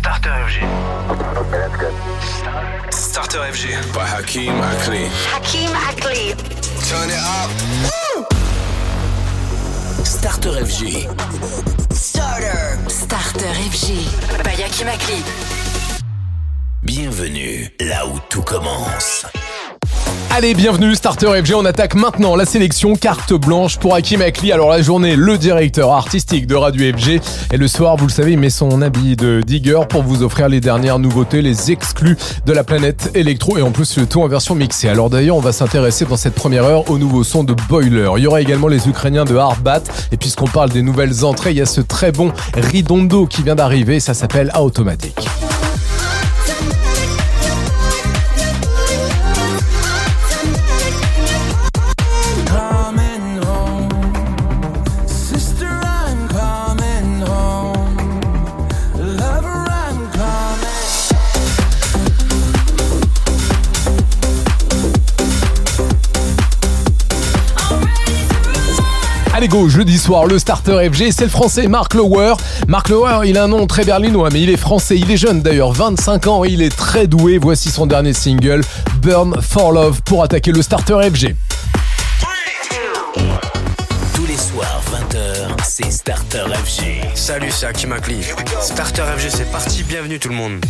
Starter FG. Starter FG. By Hakeem Akli. Hakeem Akli. Turn it up. Starter FG. Starter. Starter FG. By Hakeem Akli. Bienvenue là où tout commence. Allez, bienvenue Starter FG, on attaque maintenant la sélection carte blanche pour Hakim Akli. Alors la journée, le directeur artistique de Radio FG et le soir, vous le savez, il met son habit de digger pour vous offrir les dernières nouveautés, les exclus de la planète électro et en plus le tout en version mixée. Alors d'ailleurs, on va s'intéresser dans cette première heure au nouveau son de Boiler. Il y aura également les Ukrainiens de Hardbat et puisqu'on parle des nouvelles entrées, il y a ce très bon Ridondo qui vient d'arriver, ça s'appelle Automatique. Jeudi soir, le starter FG, c'est le français Mark Lower. Mark Lower, il a un nom très berlinois, mais il est français, il est jeune d'ailleurs, 25 ans, et il est très doué. Voici son dernier single, Burn for Love, pour attaquer le starter FG. Tous les soirs, 20h, c'est Starter FG. Salut, c'est Hakim Akli. Starter FG, c'est parti, bienvenue tout le monde.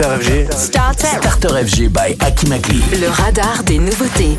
Starter FG. Starter. Starter FG by Akimakli. Le radar des nouveautés.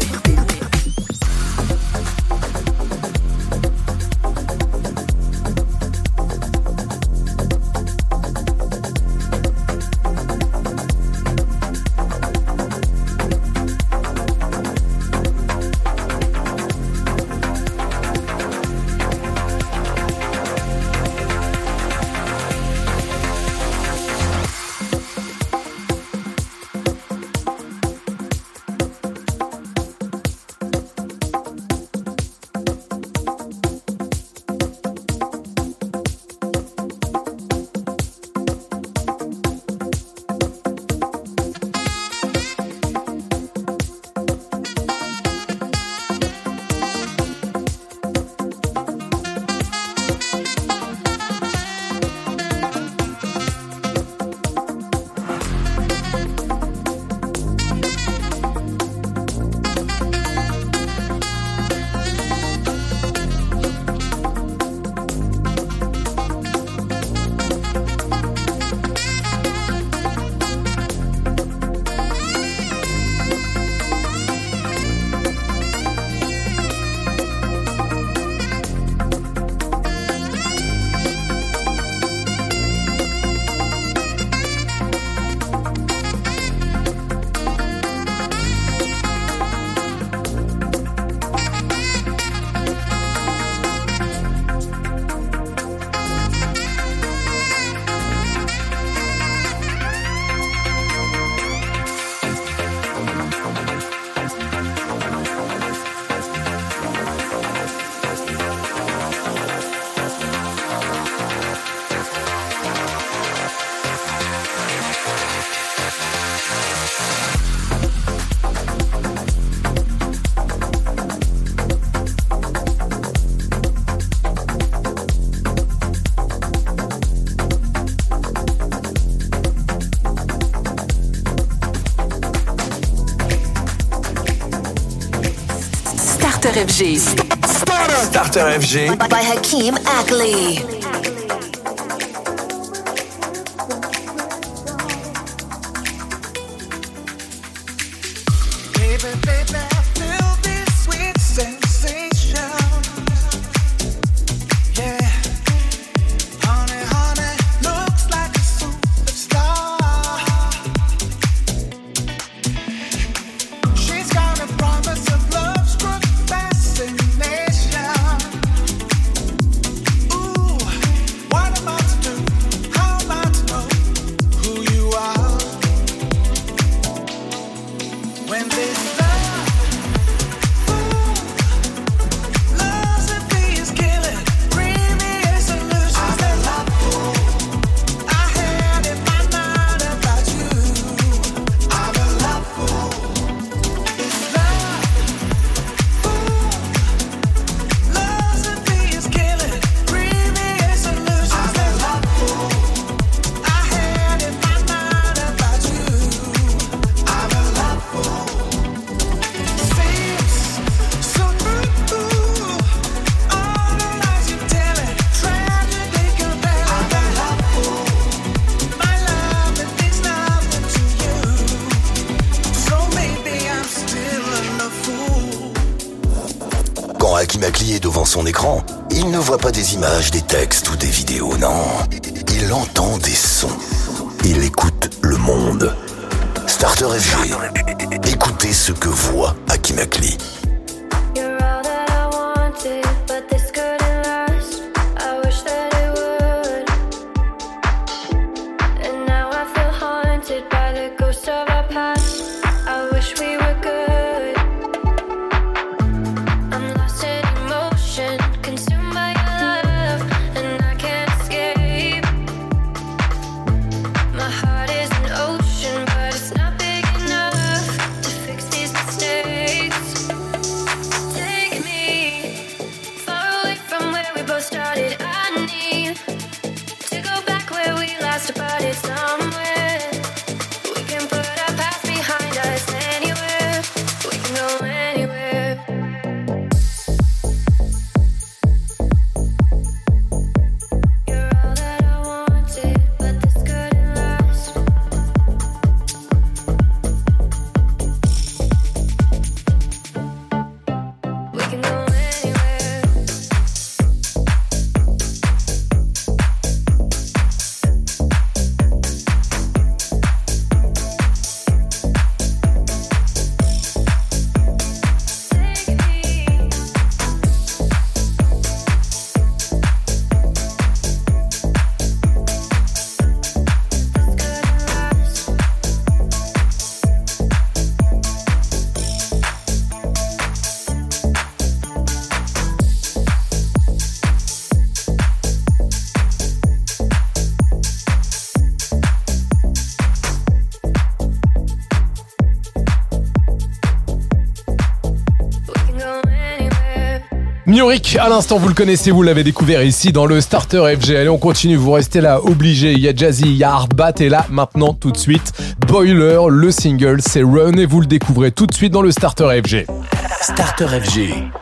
FG. Starter FG. By Hakeem Ackley. Son écran, il ne voit pas des images, des textes ou des vidéos, non. Il entend des sons. Il écoute le monde. Starter FG. Écoutez ce que voit Akimakli. Miorik, à l'instant, vous le connaissez, vous l'avez découvert ici dans le Starter FG. Allez, on continue, vous restez là, obligé. Il y a Jazzy, il y a Hardbat, et là, maintenant, tout de suite, Boiler, le single, c'est Run, et vous le découvrez tout de suite dans le Starter FG. Starter FG.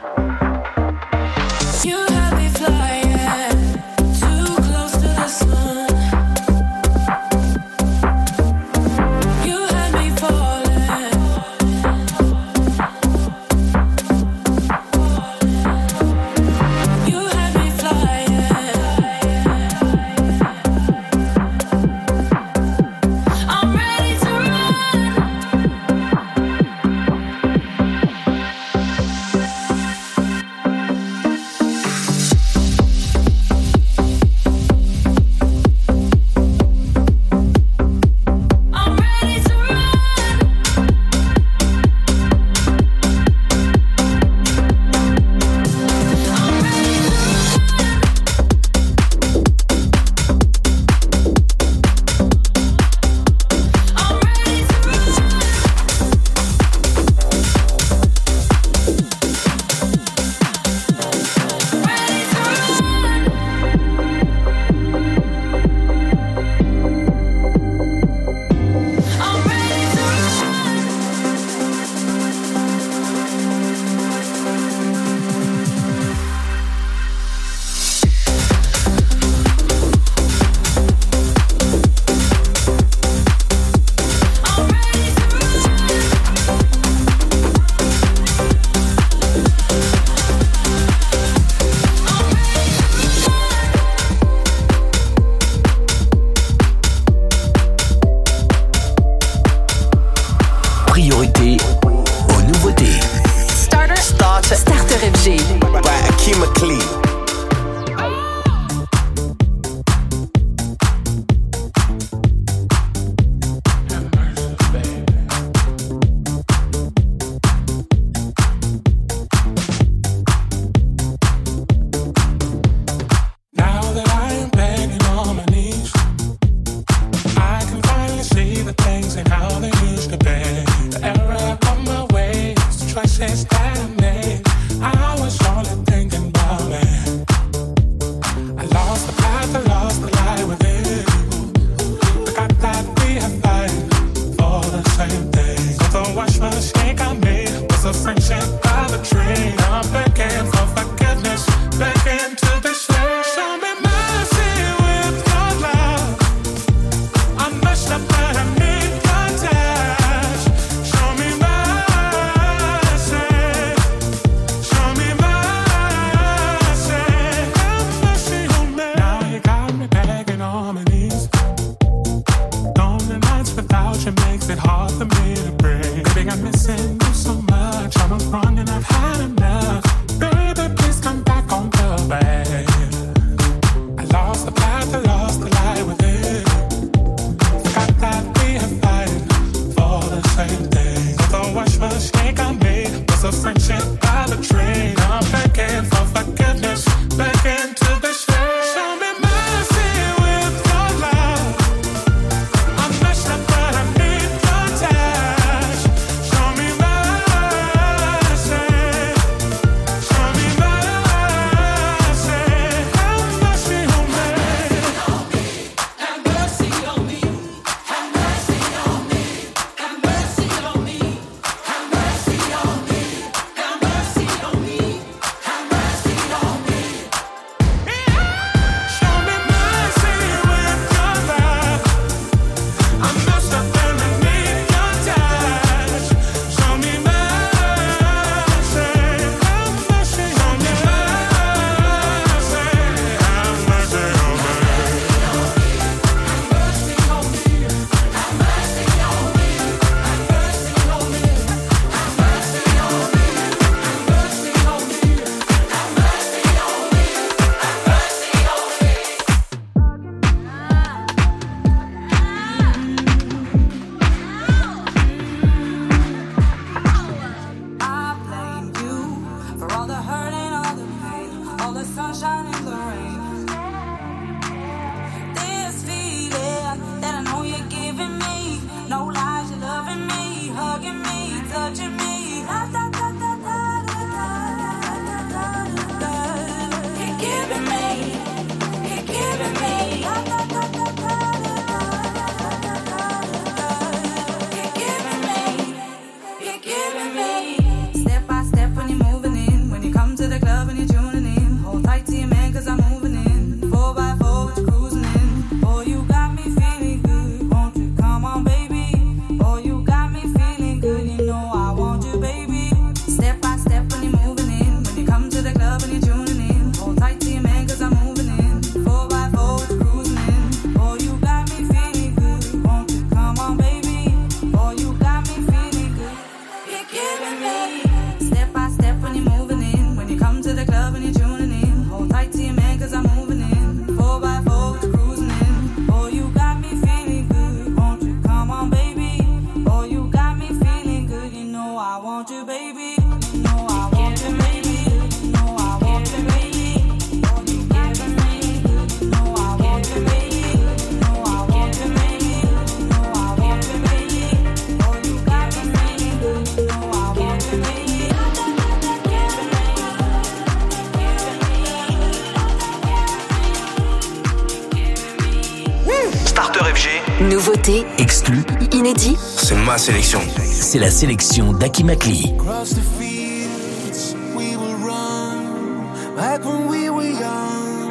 Nouveauté, exclu, inédit. C'est ma sélection. C'est la sélection d'Akimakli. Across the fields, we will run like when we were young.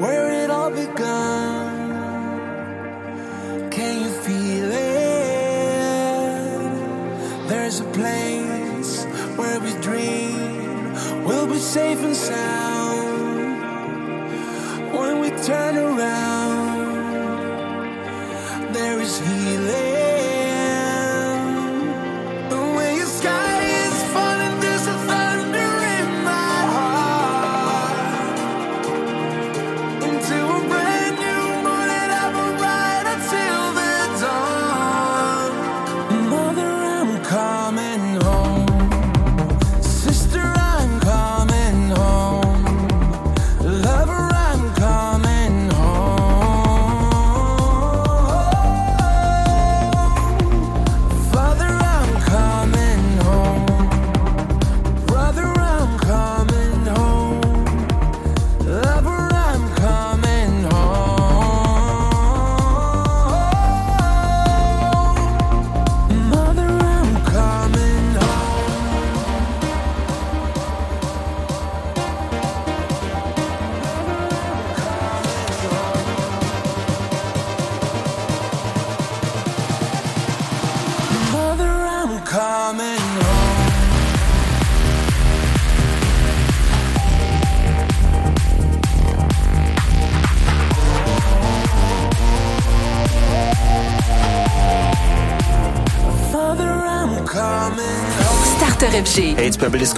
Where it all begun. Can you feel it? There's a place where we dream. We'll be safe and sound.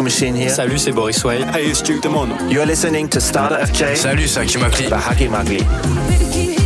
Machine here. Salut, c'est Boris Way. Hey, it's Duke Demon. You're listening to Starter FJ. Salut, c'est Akimaki. By Magli.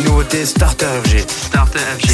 Nouveauté Starter FG. Starter FG.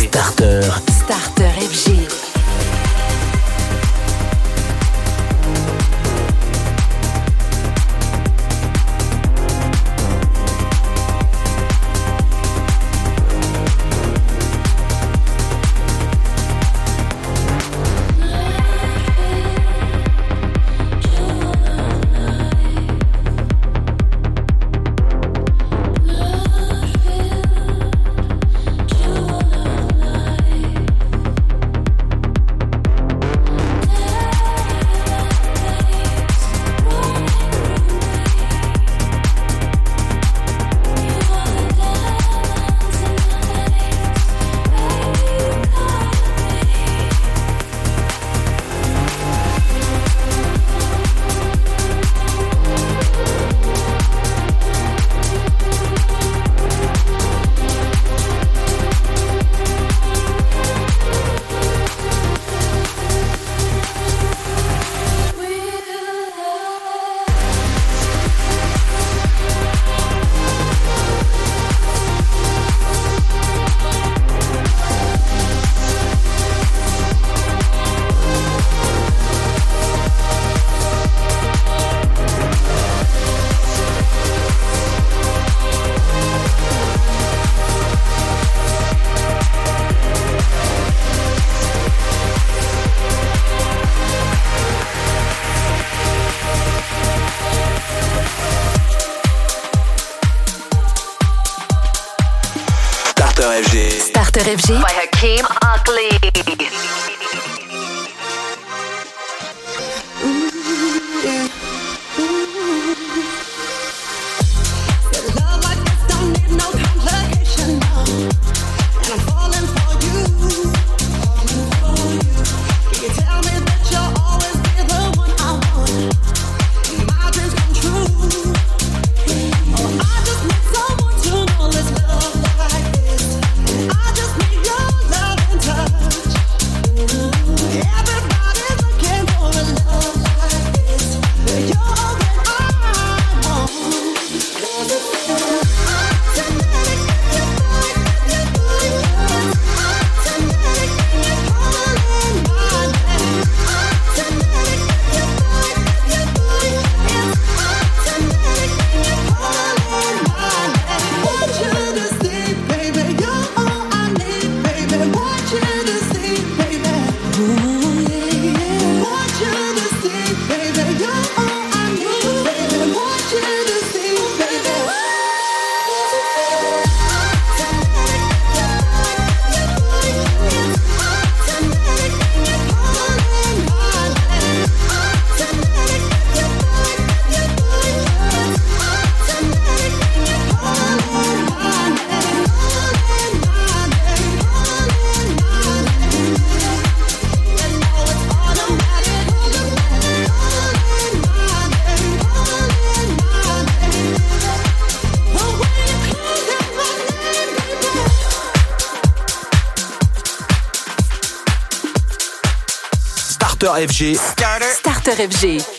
FG. Starter. Starter FG.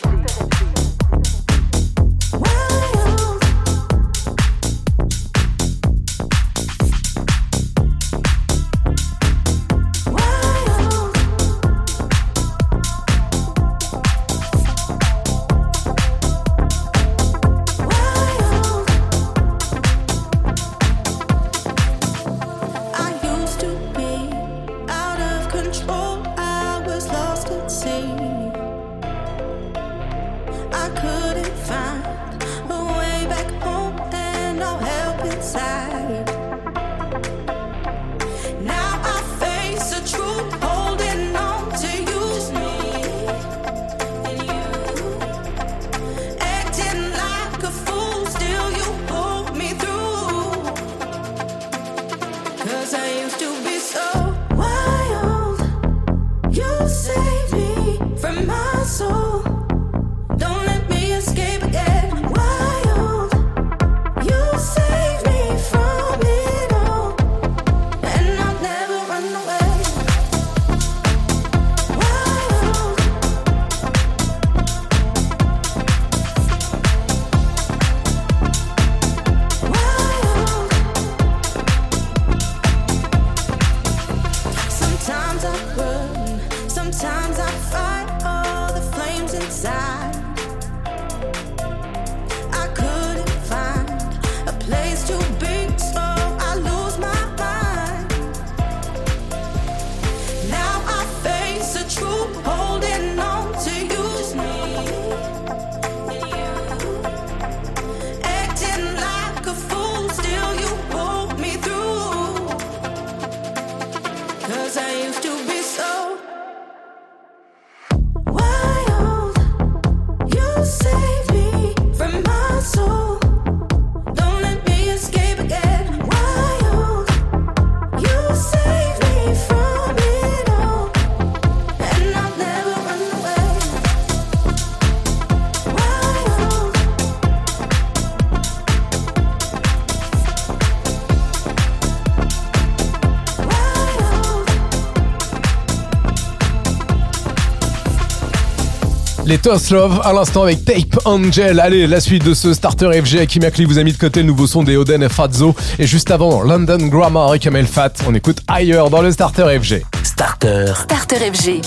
Les Toast Love, à l'instant avec Tape Angel. Allez, la suite de ce starter FG. Kim vous a mis de côté le nouveau son des Oden et Fazzo. Et juste avant, London Grammar et Kamel Fat. On écoute ailleurs dans le starter FG. Starter. Starter FG.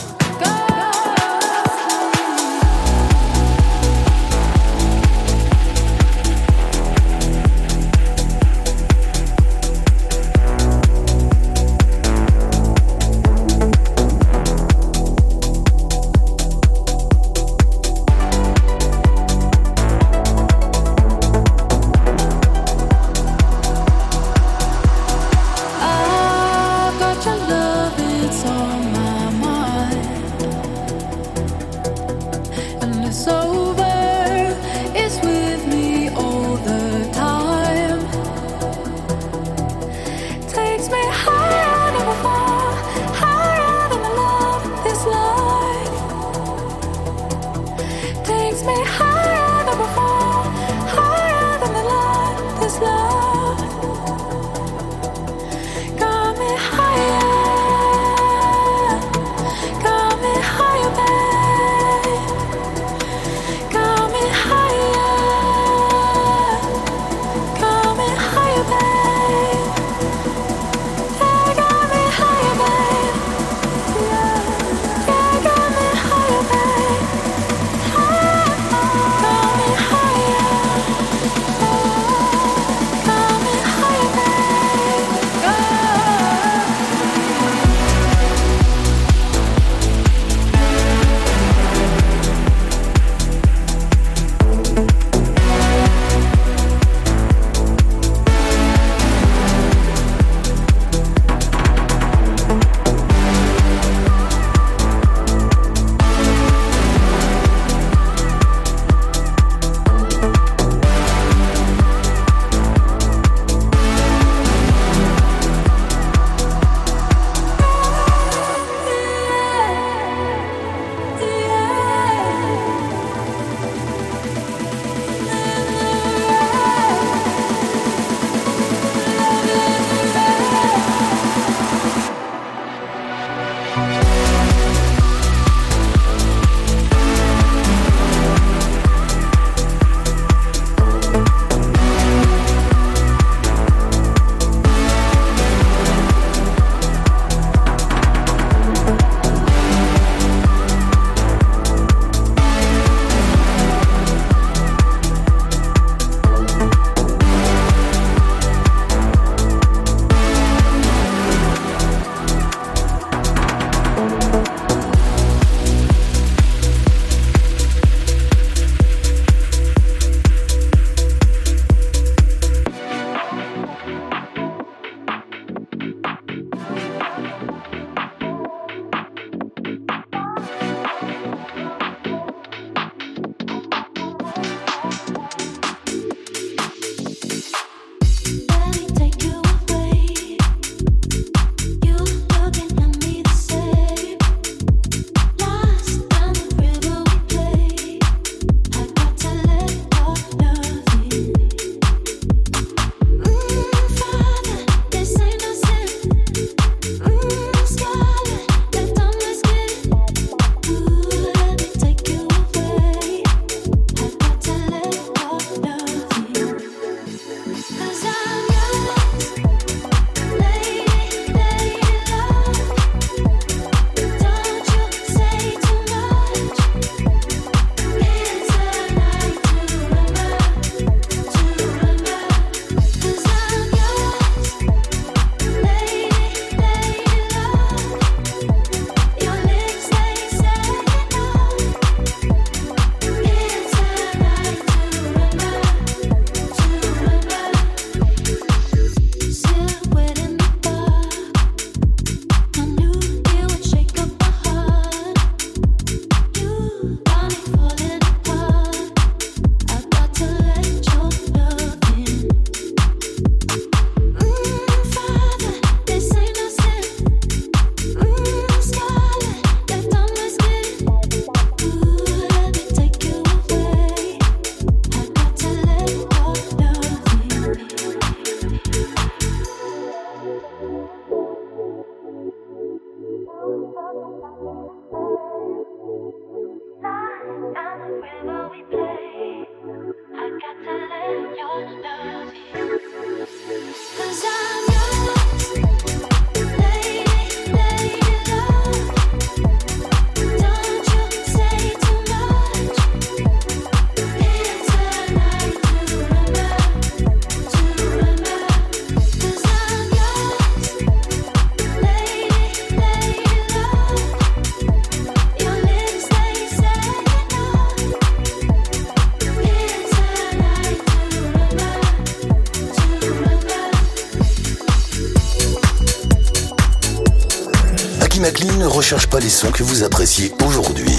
recherche pas les sons que vous appréciez aujourd'hui.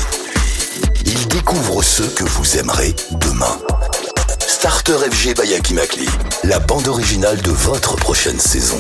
Il découvre ceux que vous aimerez demain. Starter FG by Akimacli, la bande originale de votre prochaine saison.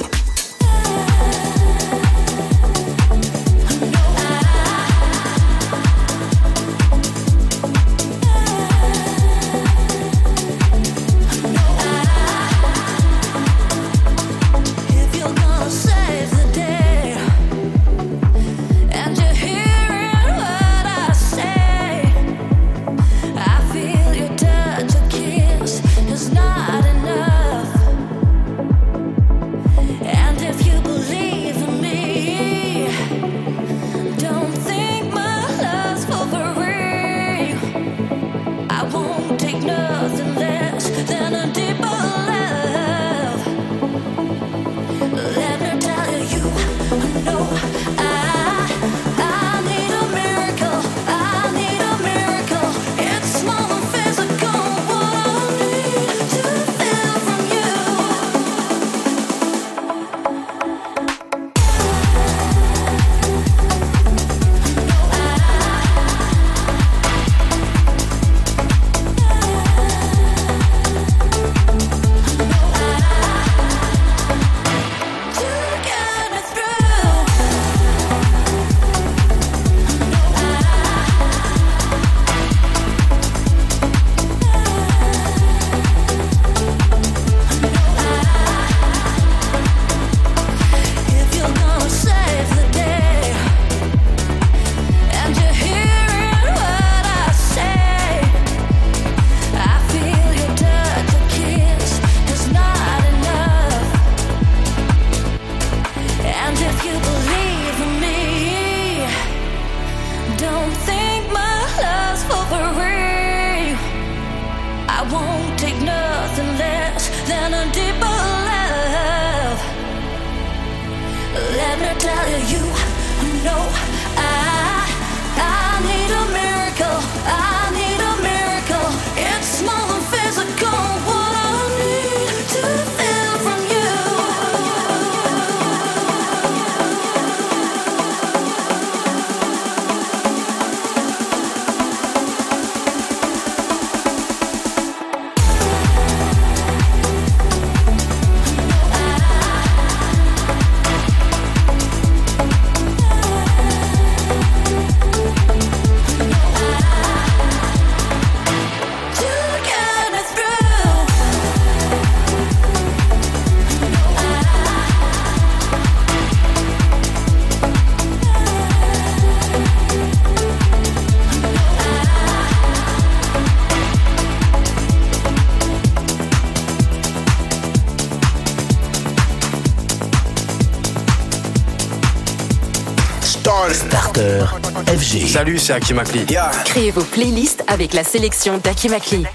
Salut, c'est Akimakli. Créez vos playlists avec la sélection d'Akimakli.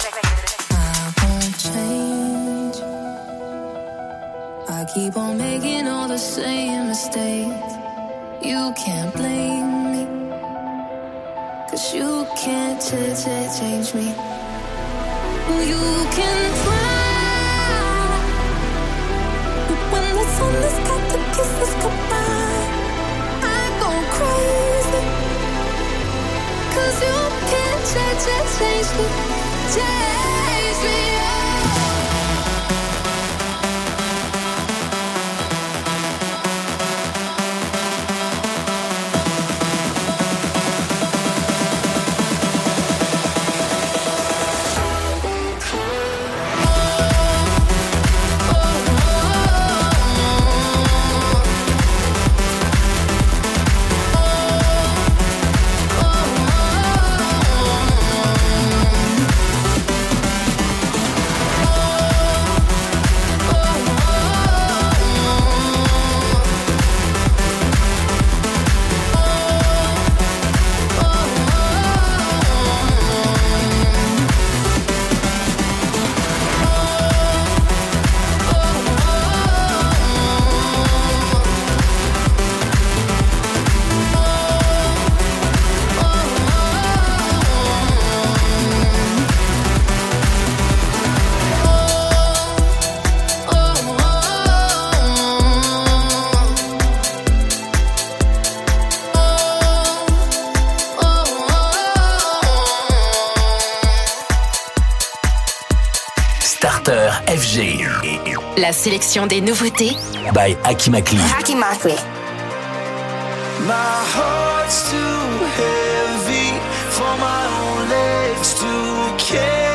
sélection des nouveautés by Akimakli. Akimakli. My heart's too heavy for my own legs to carry.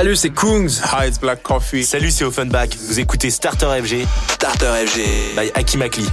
Salut, c'est Kungs. Hi, it's Black Coffee. Salut, c'est Offenbach. Vous écoutez Starter FG. Starter FG. By Akimakli.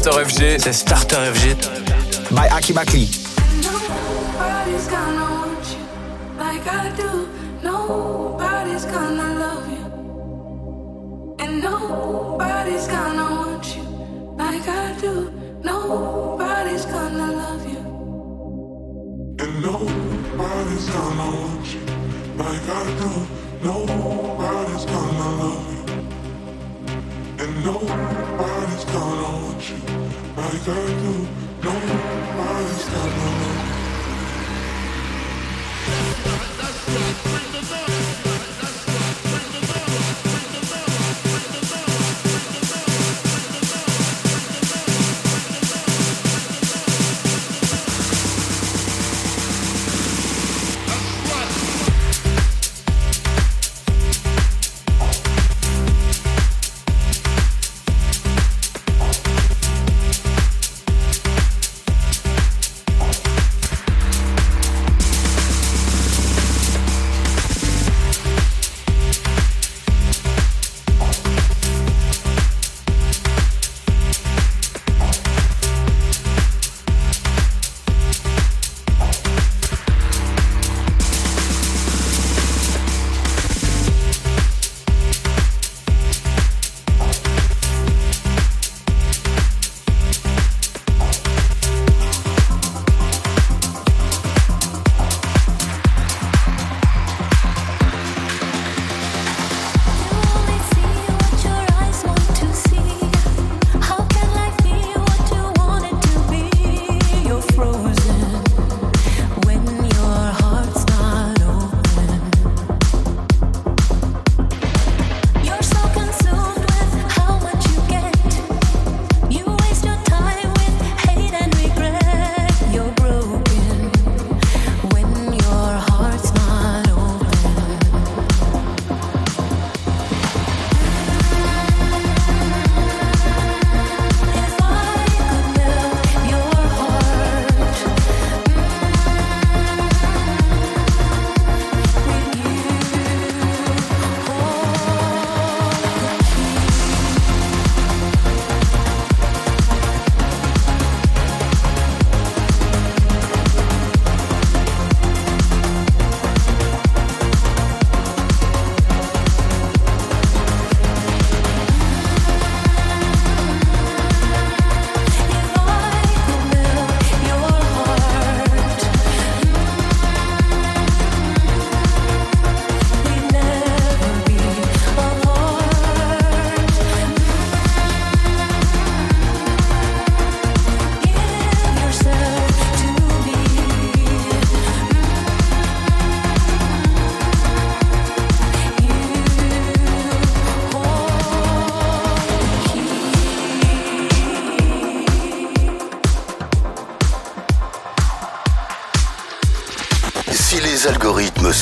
Starter FG. C'est Starter FG. By Aki Bakli. say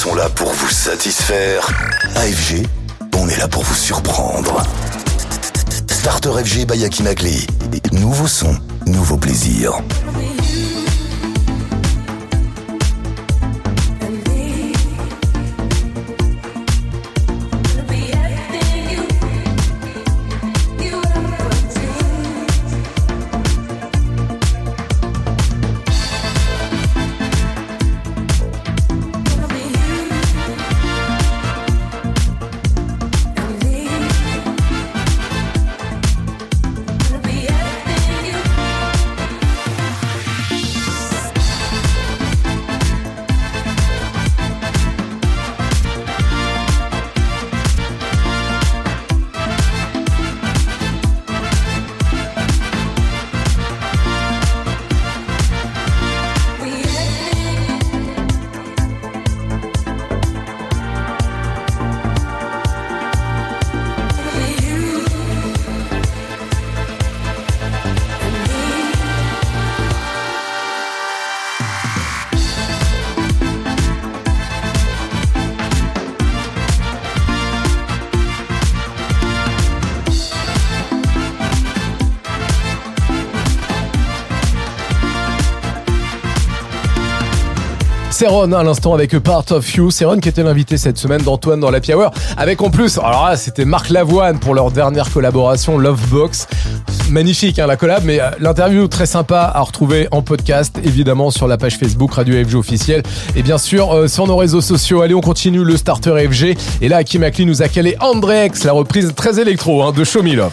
sont là pour vous satisfaire, AFG, on est là pour vous surprendre. Starter FG by Aki Makli. Nouveau son, nouveau plaisir. Céron à l'instant avec Part of You. Céron qui était l'invité cette semaine d'Antoine dans la Hour. Avec en plus, alors là c'était Marc Lavoine pour leur dernière collaboration Lovebox. Magnifique hein, la collab, mais euh, l'interview très sympa à retrouver en podcast, évidemment sur la page Facebook Radio FG officielle et bien sûr euh, sur nos réseaux sociaux. Allez, on continue le starter FG. Et là, Kim Akli nous a calé André X, la reprise très électro hein, de Show Me Love.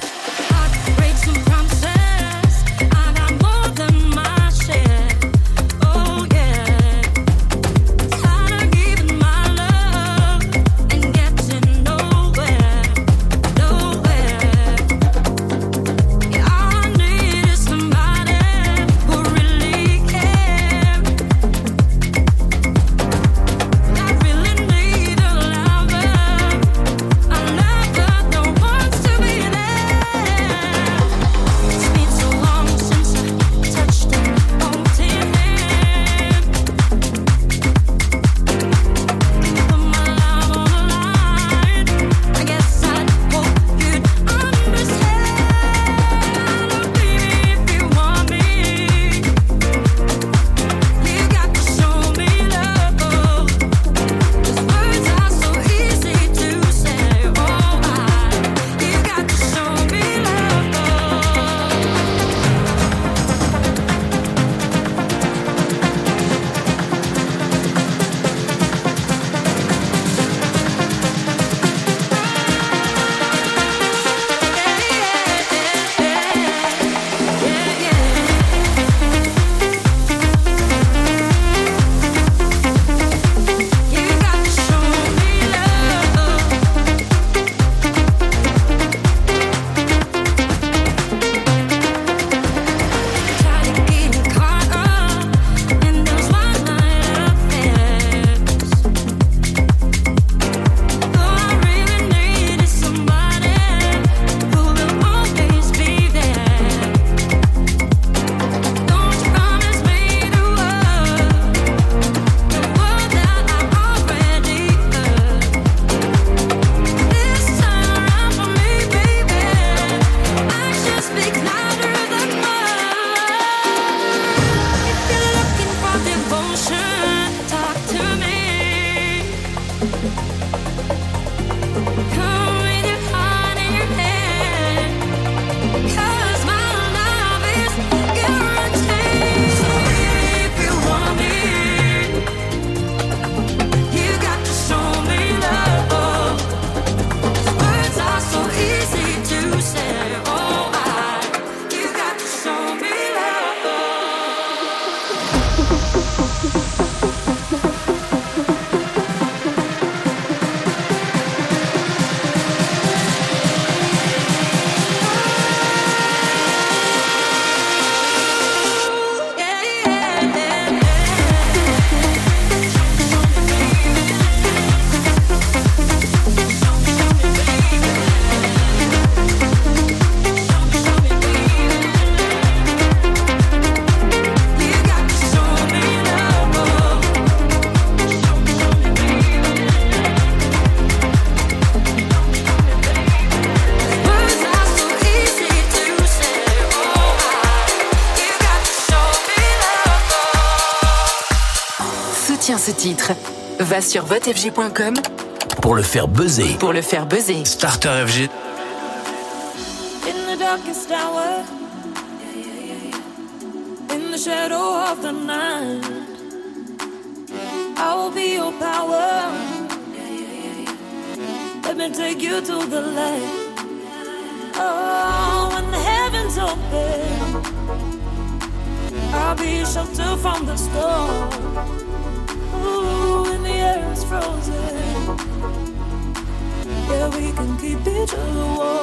ce titre. Va sur votefg.com pour le faire buzzer. Pour le faire buzzer. Starter FG. In the darkest hour, in the shadow of the night, I will be your power. Let me take you to the light. Oh, when the heavens open, I'll be sheltered from the storm. frozen. Yeah, we can keep each other warm.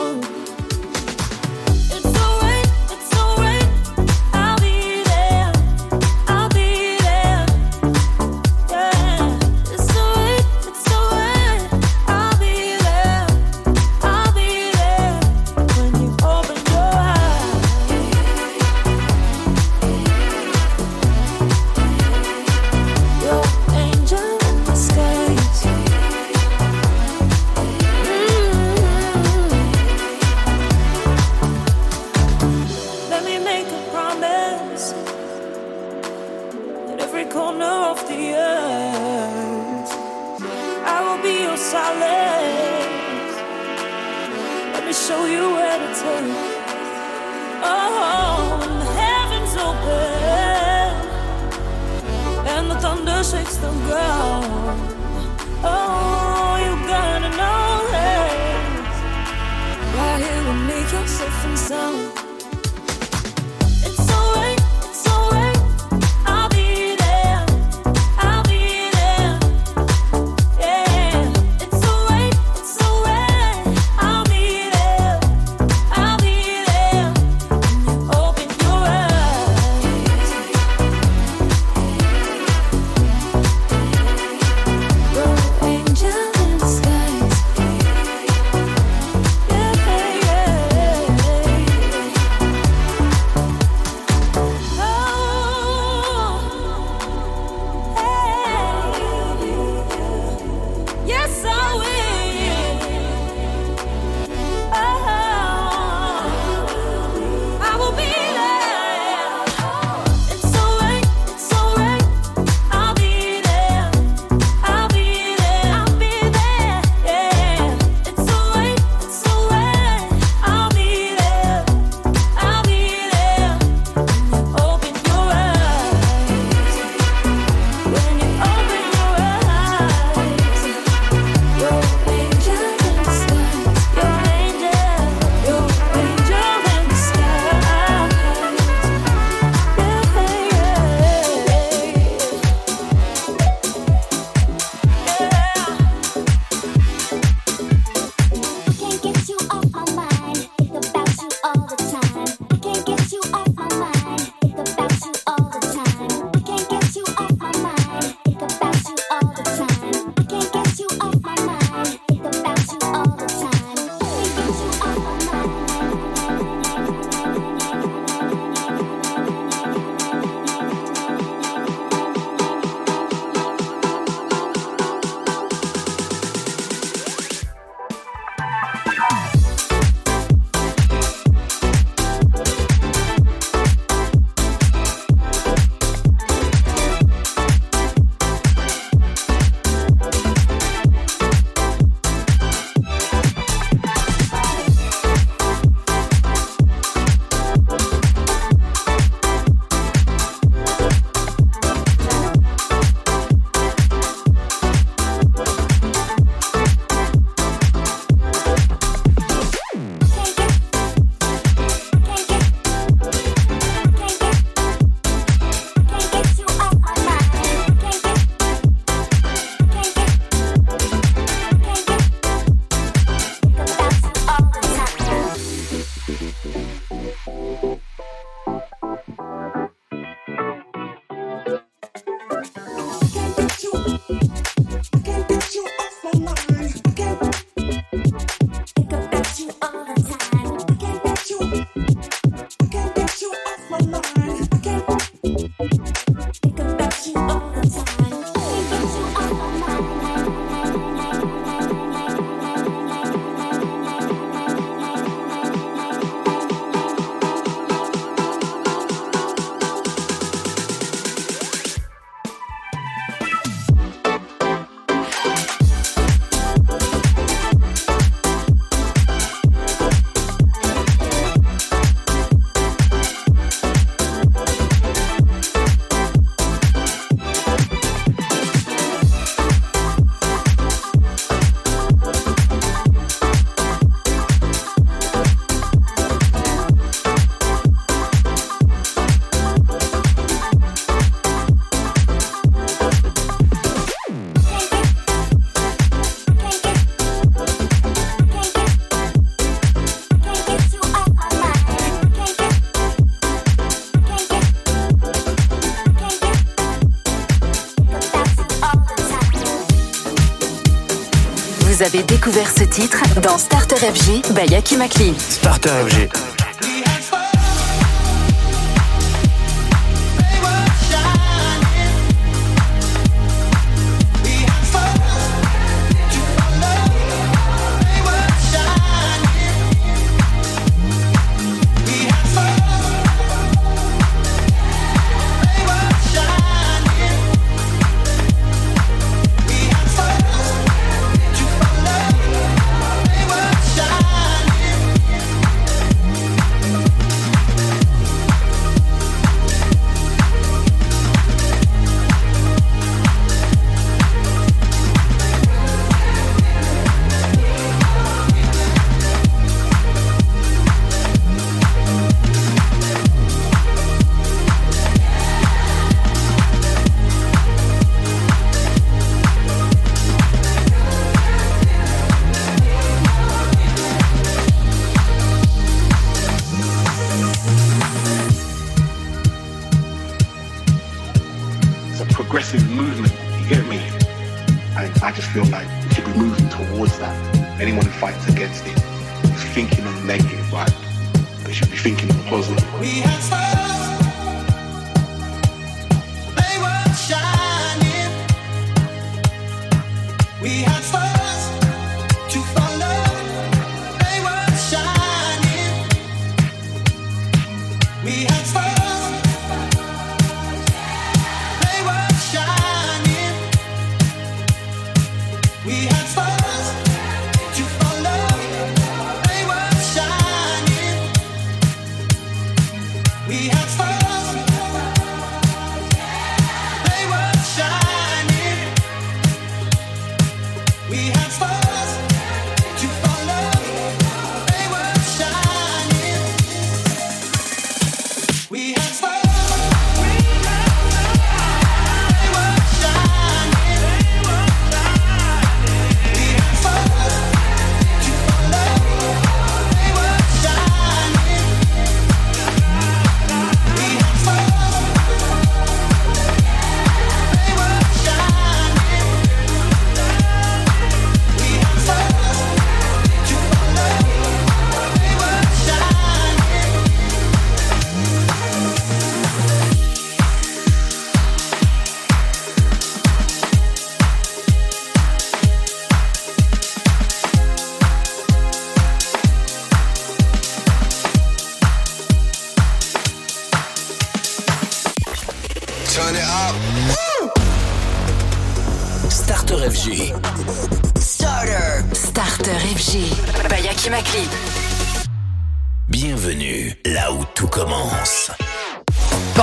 Découvert ce titre dans Starter FG by Yaki Makli. Starter FG.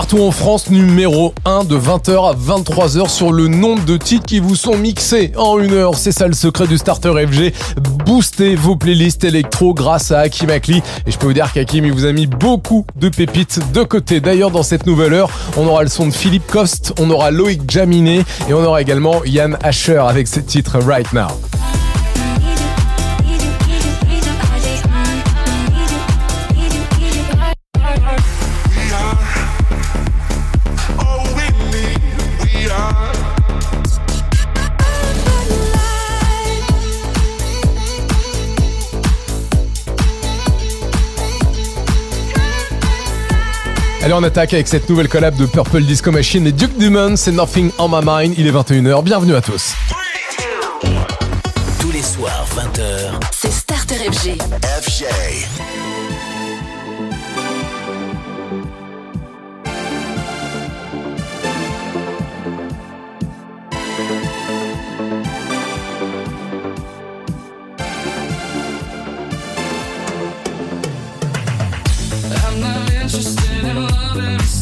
Partout en France, numéro 1 de 20h à 23h sur le nombre de titres qui vous sont mixés en une heure. C'est ça le secret du Starter FG. Boostez vos playlists électro grâce à Hakim Akli. Et je peux vous dire qu'Hakim, il vous a mis beaucoup de pépites de côté. D'ailleurs, dans cette nouvelle heure, on aura le son de Philippe Coste, on aura Loïc Jaminet et on aura également Yann Asher avec ses titres Right Now. Allez, on attaque avec cette nouvelle collab de Purple Disco Machine et Duke Dumont, c'est Nothing on My Mind. Il est 21h, bienvenue à tous. Tous les soirs, 20h. C'est Starter FG. FJ.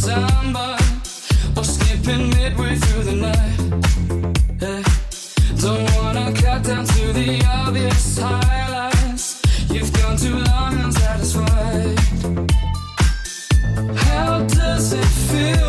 Somebody or skipping midway through the night. Yeah. Don't wanna cut down to the obvious highlights. You've gone too long unsatisfied. How does it feel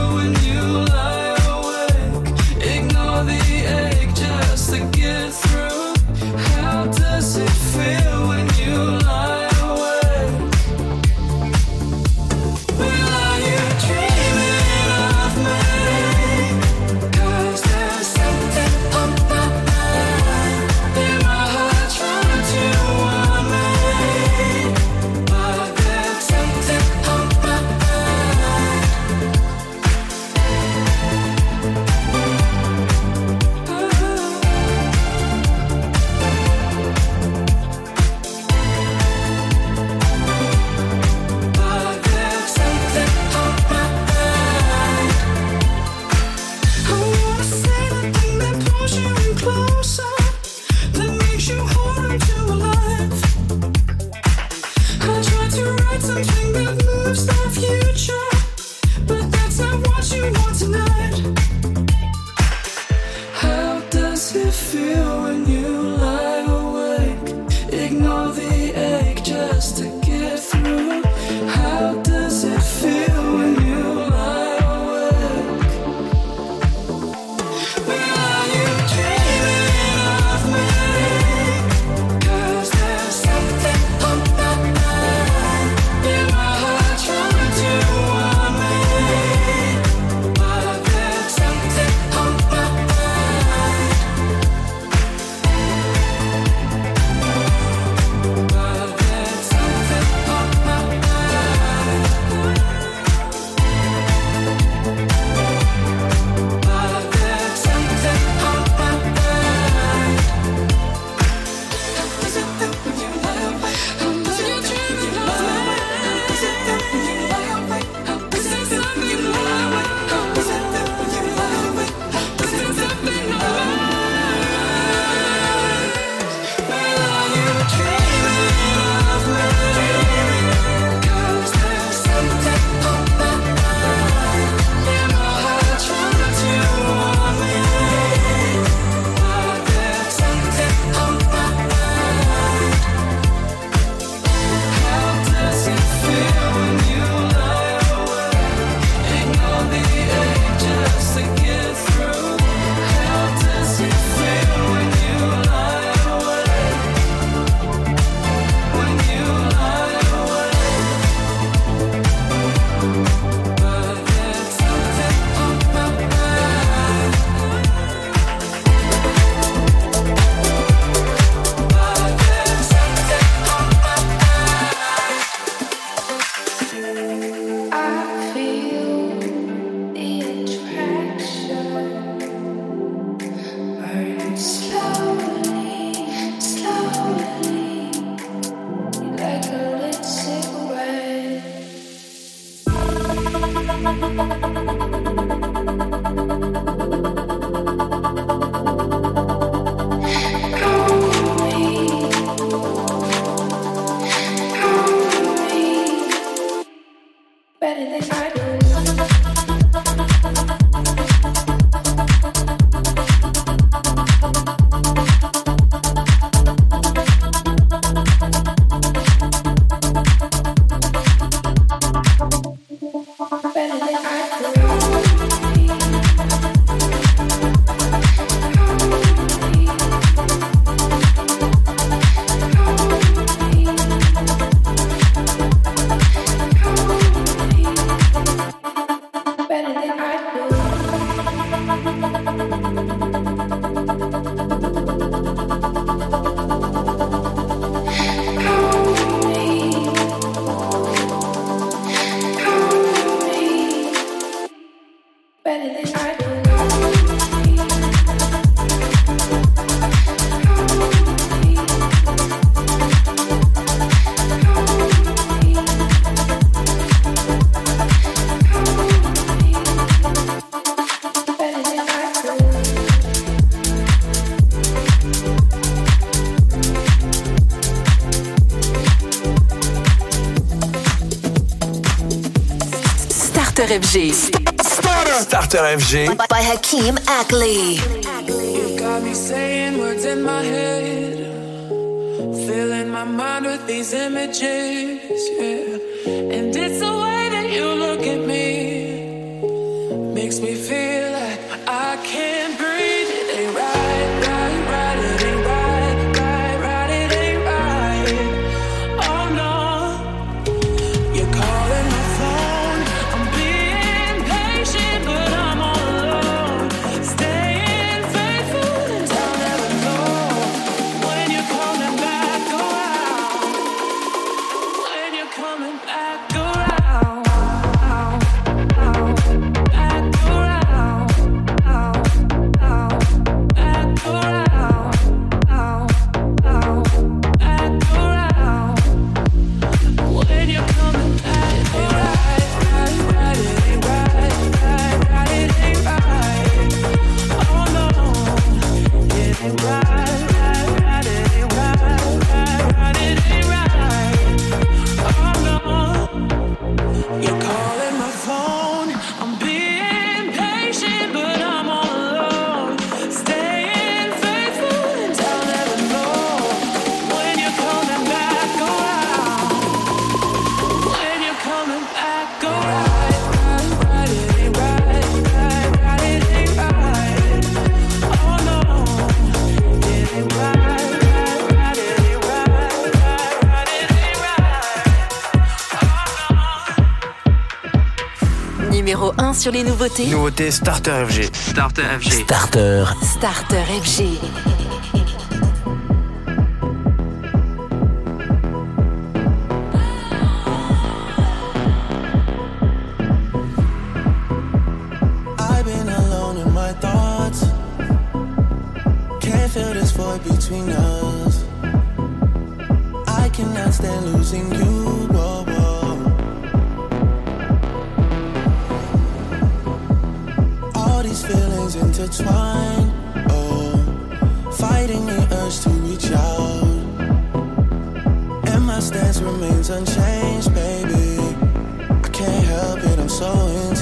FG. Starter. Starter FG. By, by Hakeem Ackley. You got me saying words in my head, filling my mind with these images. sur les nouveautés. Nouveautés Starter FG. Starter FG. Starter. FG. Between us. I cannot stand losing you. minds intertwined. Oh, fighting the urge to reach out. And my stance remains unchanged, baby. I can't help it, I'm so insane.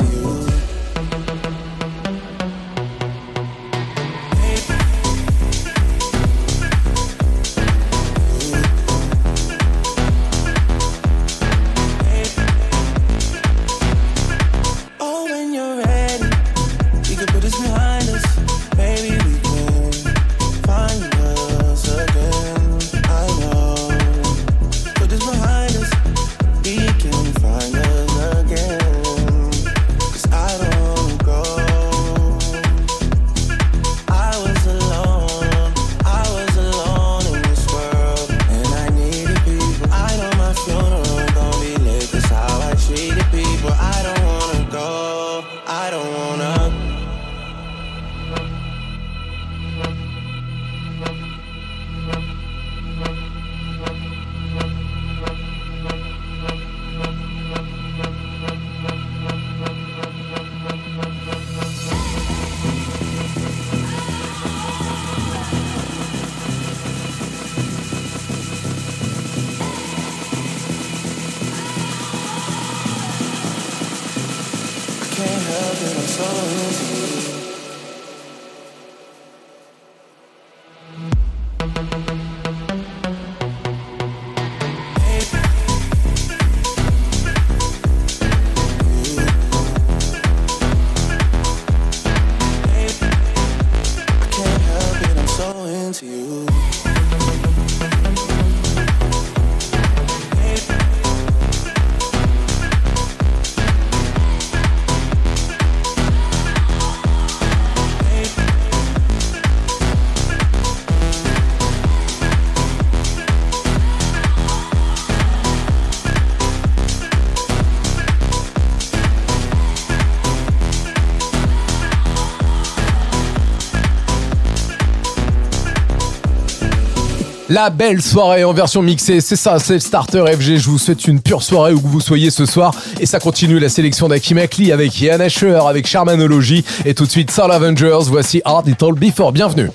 La belle soirée en version mixée, c'est ça, c'est le starter FG. Je vous souhaite une pure soirée où que vous soyez ce soir. Et ça continue la sélection d'Aki d'Akimakli avec Yann Asher, avec Charmanology. Et tout de suite, Soul Avengers. Voici Hard It All Before. Bienvenue.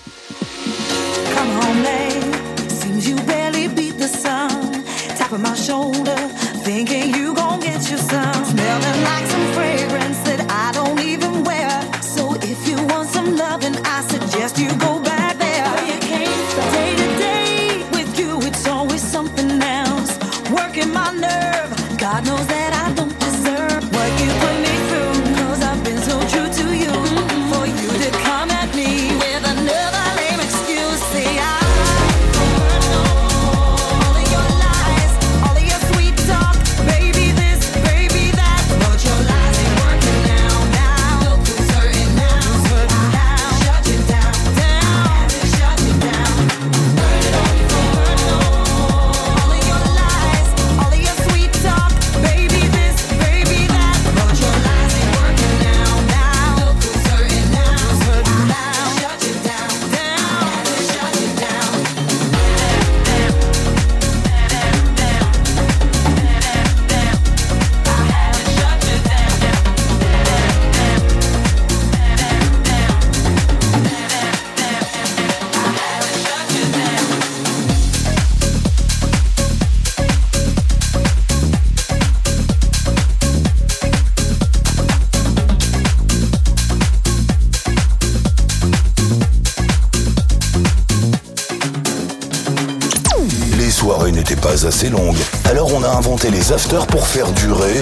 soirée n'était pas assez longue, alors on a inventé les afters pour faire durer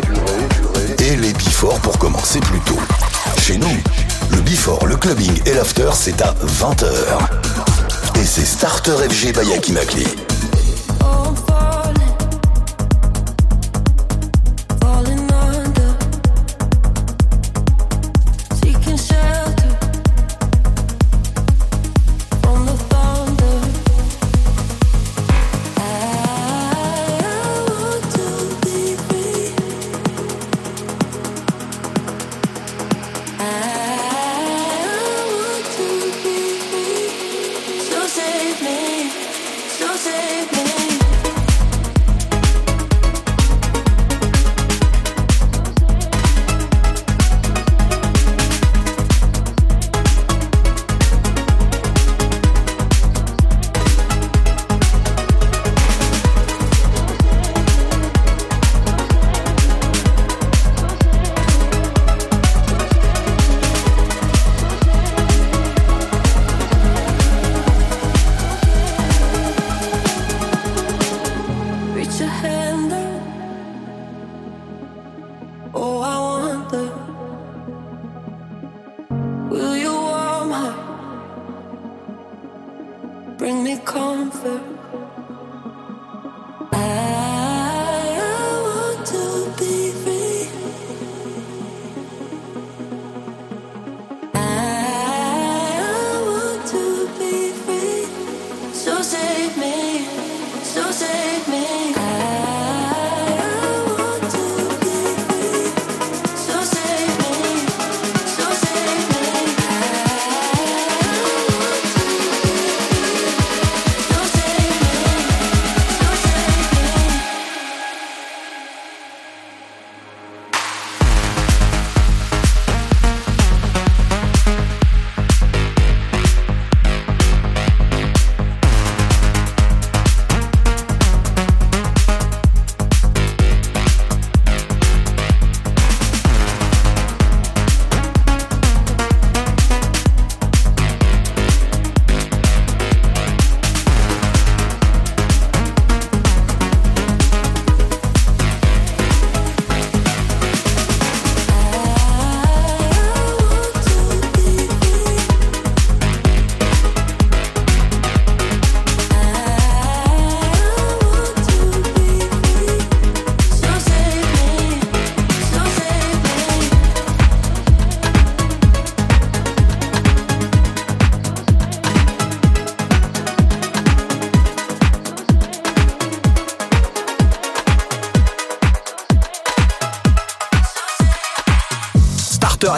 et les before pour commencer plus tôt. Chez nous, le before, le clubbing et l'after, c'est à 20h. Et c'est Starter FG by Akimakli.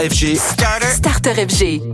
FG. Starter. Starter FG.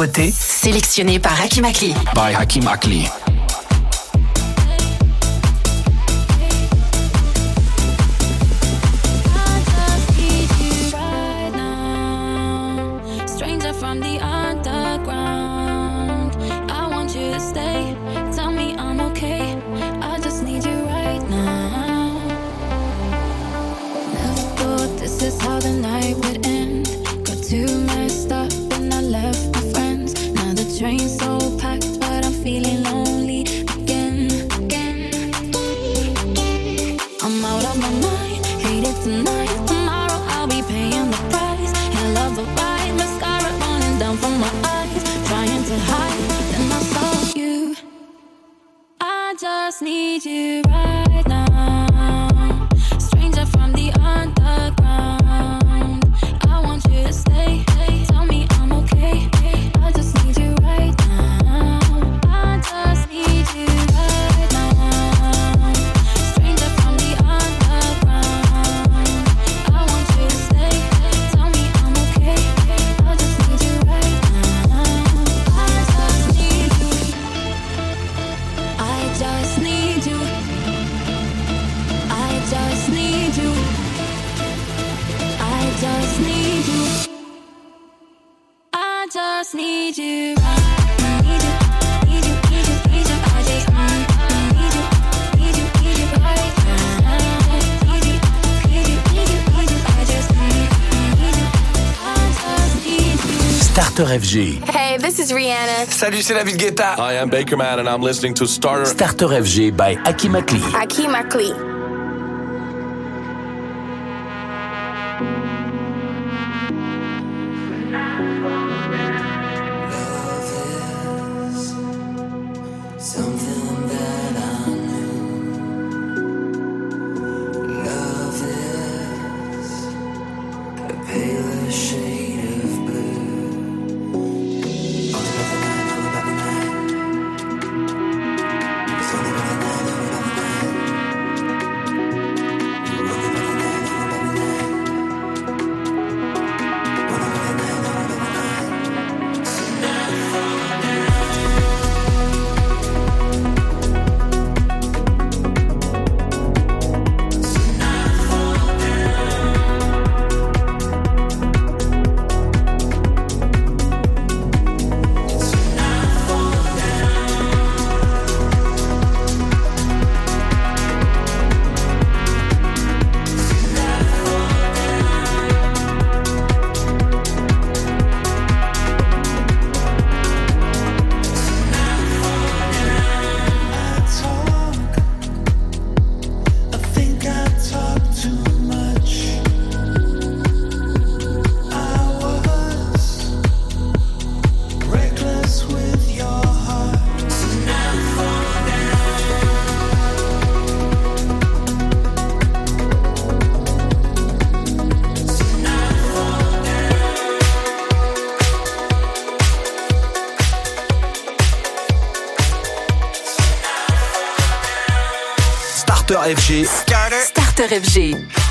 nouveautés sélectionnées par Hakim Akli. Hey, this is Rihanna. Salut, c'est David Guetta. I am Baker Man and I'm listening to Starter. Starter FG by Akimakli. Akimakli. Starter FG. Starter, Starter FG.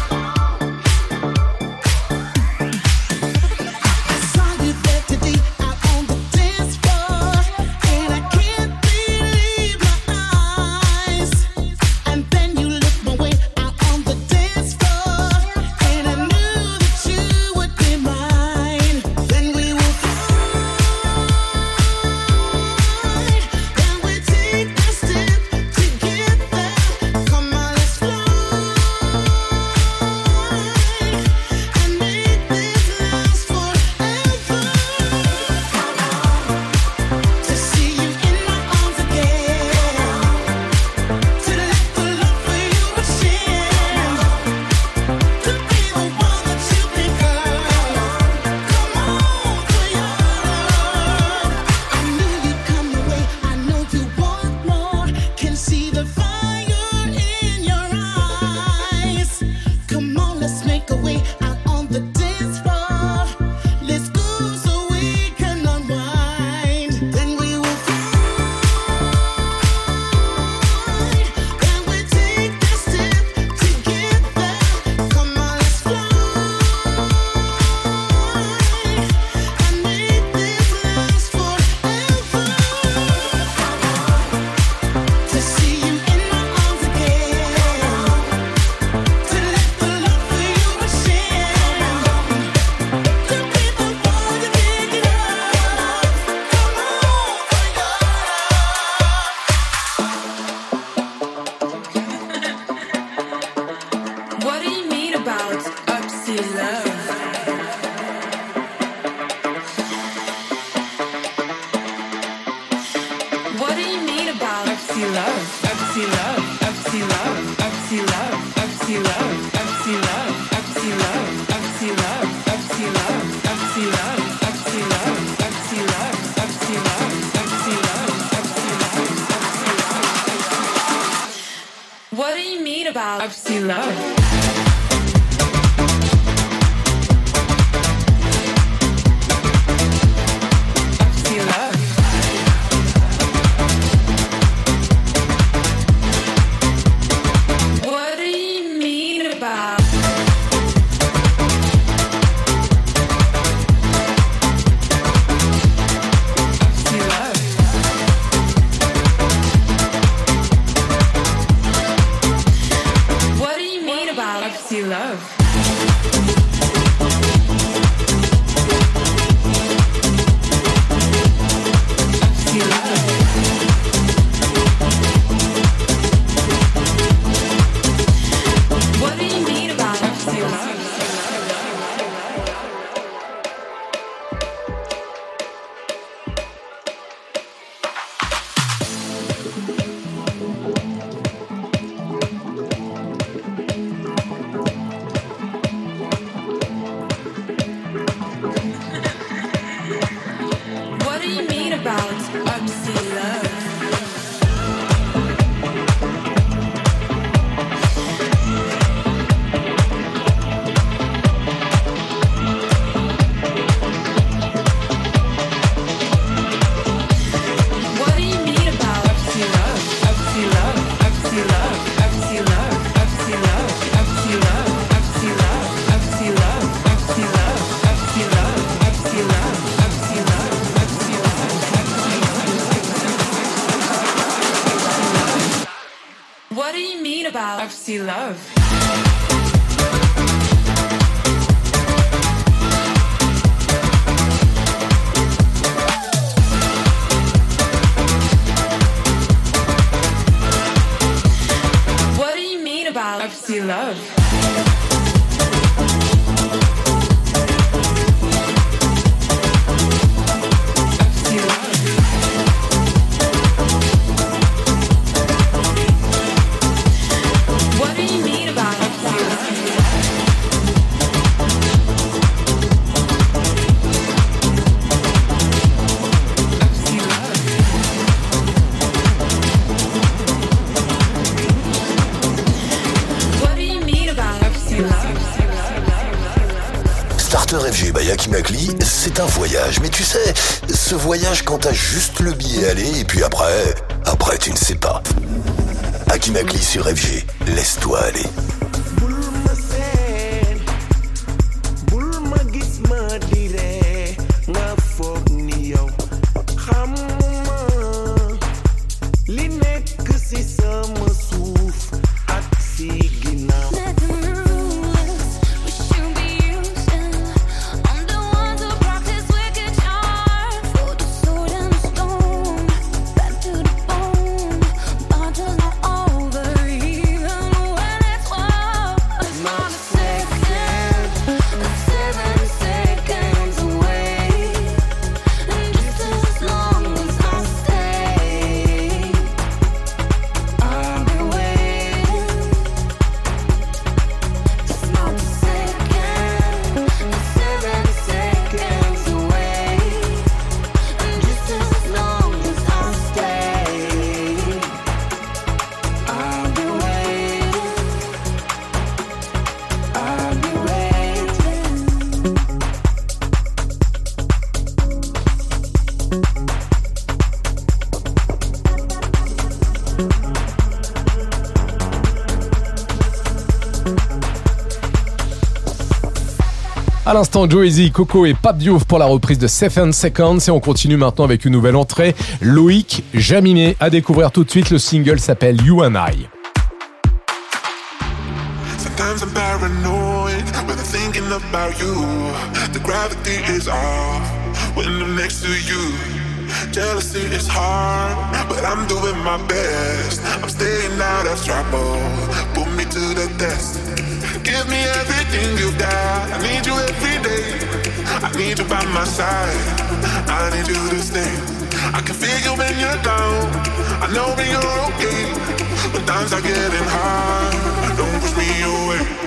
He love. Voyage quand t'as juste le billet aller et puis après, après tu ne sais pas. Aki Makli sur FG, À l'instant, Joezy, Coco et Pape Diouf pour la reprise de Seven Seconds. Et on continue maintenant avec une nouvelle entrée. Loïc Jaminet. À découvrir tout de suite, le single s'appelle You and I. Sometimes I'm paranoid when I'm thinking about you. The gravity is off when I'm next to you. Jealousy is hard, but I'm doing my best. I'm staying out of trouble. Put me to the test. Give me everything you got. I need you every day. I need you by my side. I need you to stay. I can feel you when you're down. I know when you're okay. When times are getting hard, don't push me away.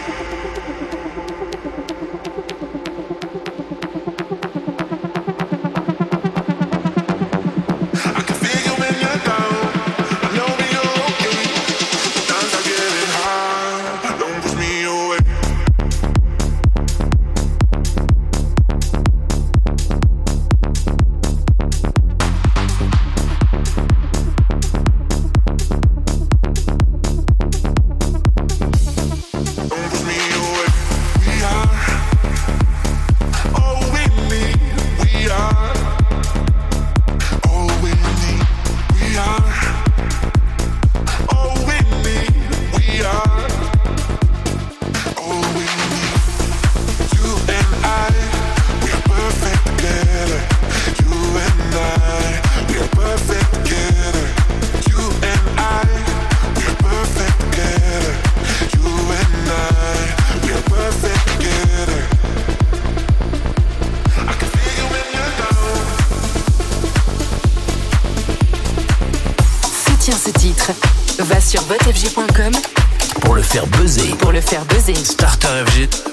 Faire buzzer. pour le faire buzzer. Starter FG.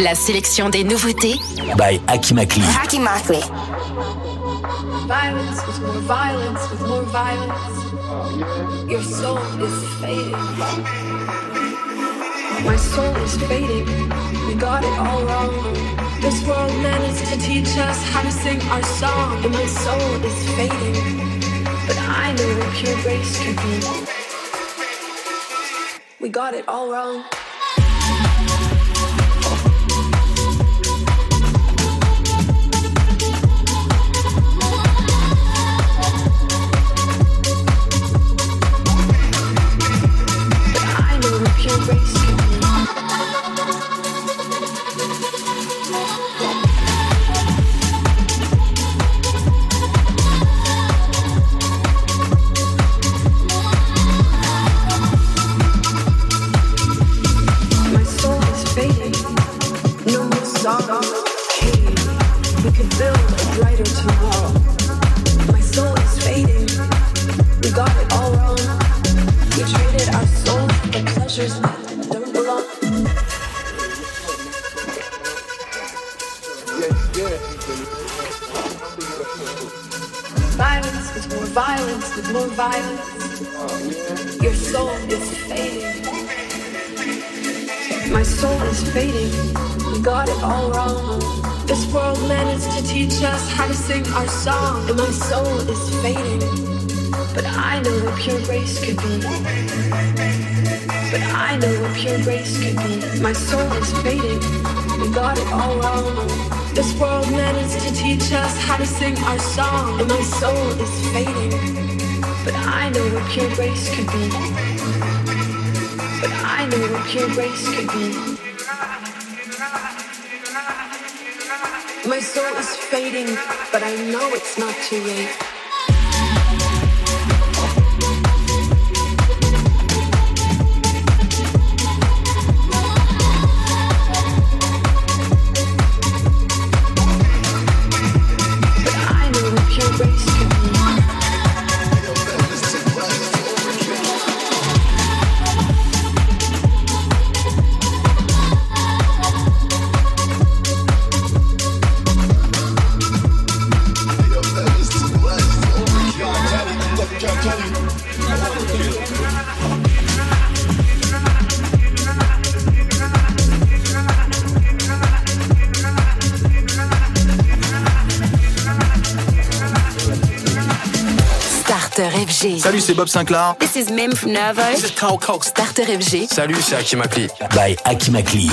La sélection des nouveautés by Akimakli. Akimakli. Violence with more violence with more violence. Your soul is fading. My soul is fading. We got it all wrong. This world managed to teach us how to sing our song. And my soul is fading. But I know what pure grace could be. We got it all wrong. Our song, my soul is fading. But I know what pure grace could be. But I know what pure grace could be. My soul is fading, but I know it's not too late. C'est Bob Sinclair. This is Mim from Nervo. This is Carl Cox. Starter FG. Salut, c'est Hakim Akli. By Akimakli.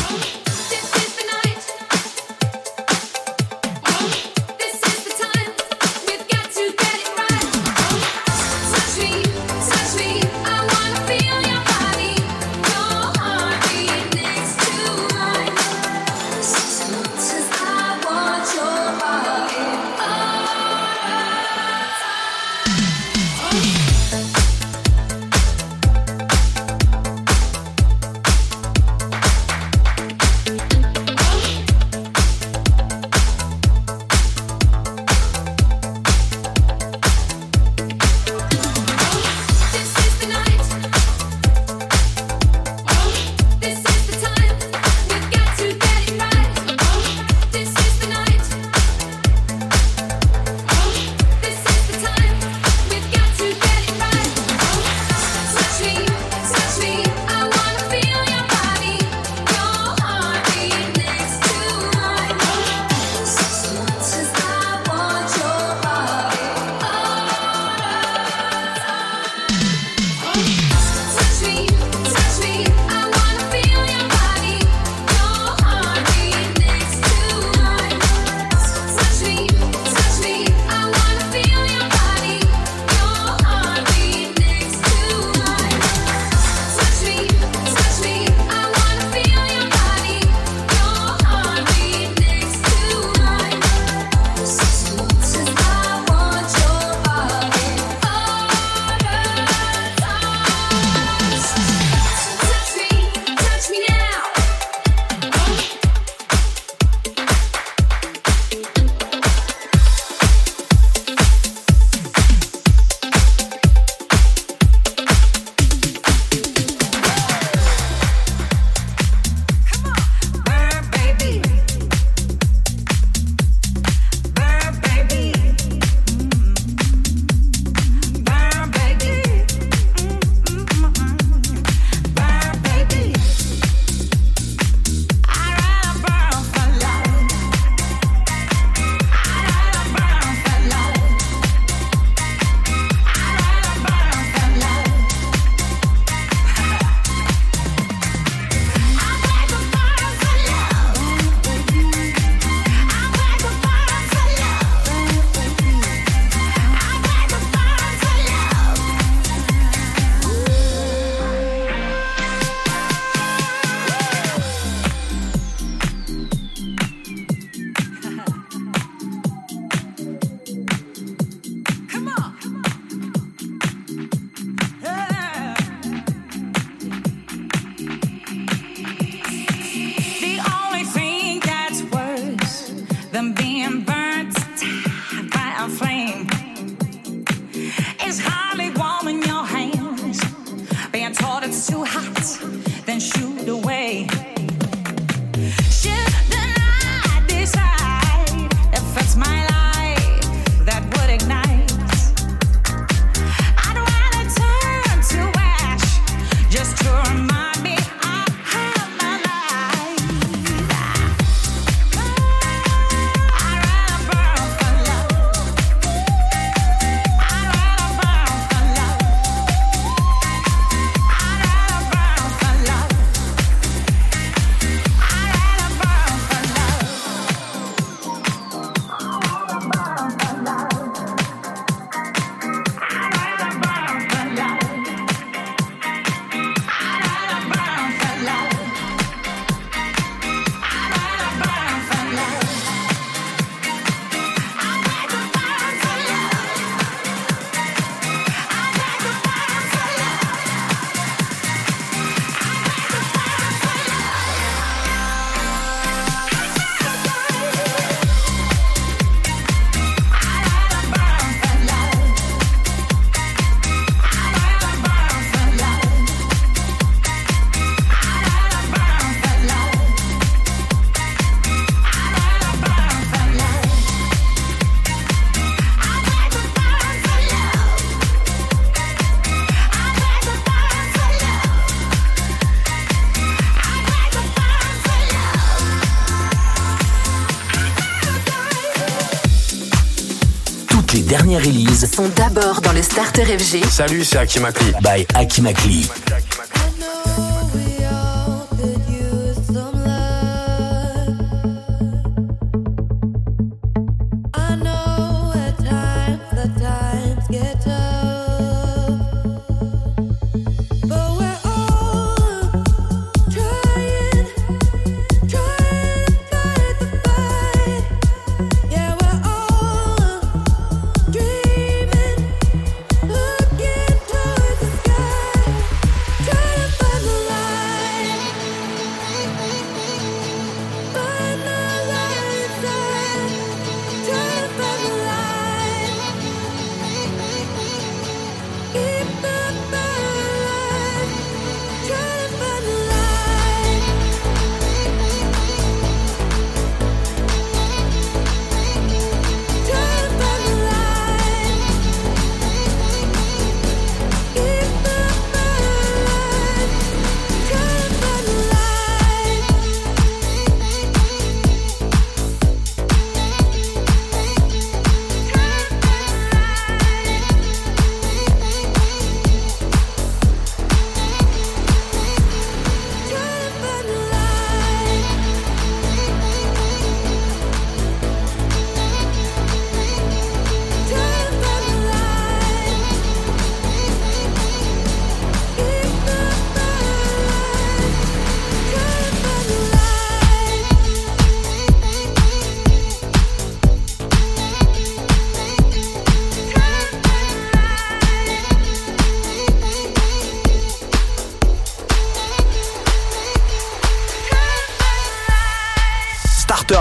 sont d'abord dans le Starter FG. Salut, c'est Akimakli. Bye Akimakli.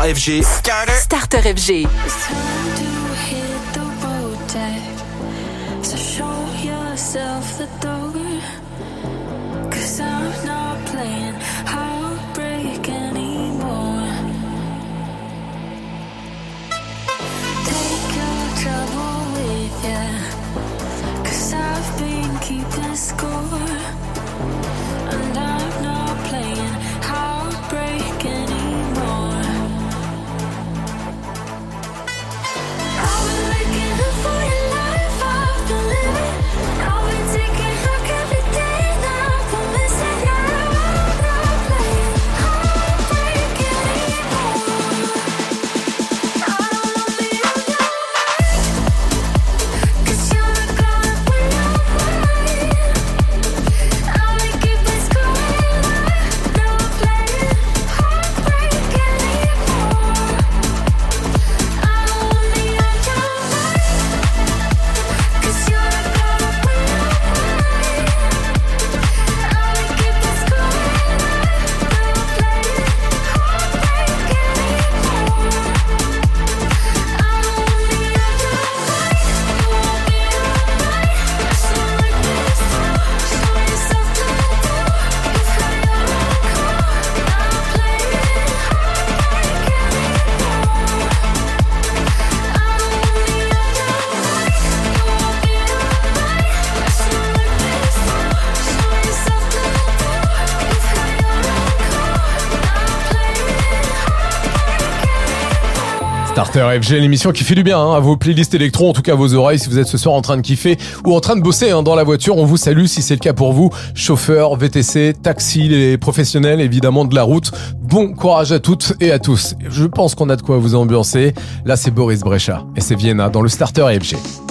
FG. Starter. Starter FG. After FG, l'émission qui fait du bien hein, à vos playlists électro, en tout cas à vos oreilles si vous êtes ce soir en train de kiffer ou en train de bosser hein, dans la voiture. On vous salue si c'est le cas pour vous, chauffeurs, VTC, taxi, les professionnels évidemment de la route. Bon courage à toutes et à tous. Je pense qu'on a de quoi vous ambiancer. Là, c'est Boris Brecha et c'est Vienna dans le Starter FG.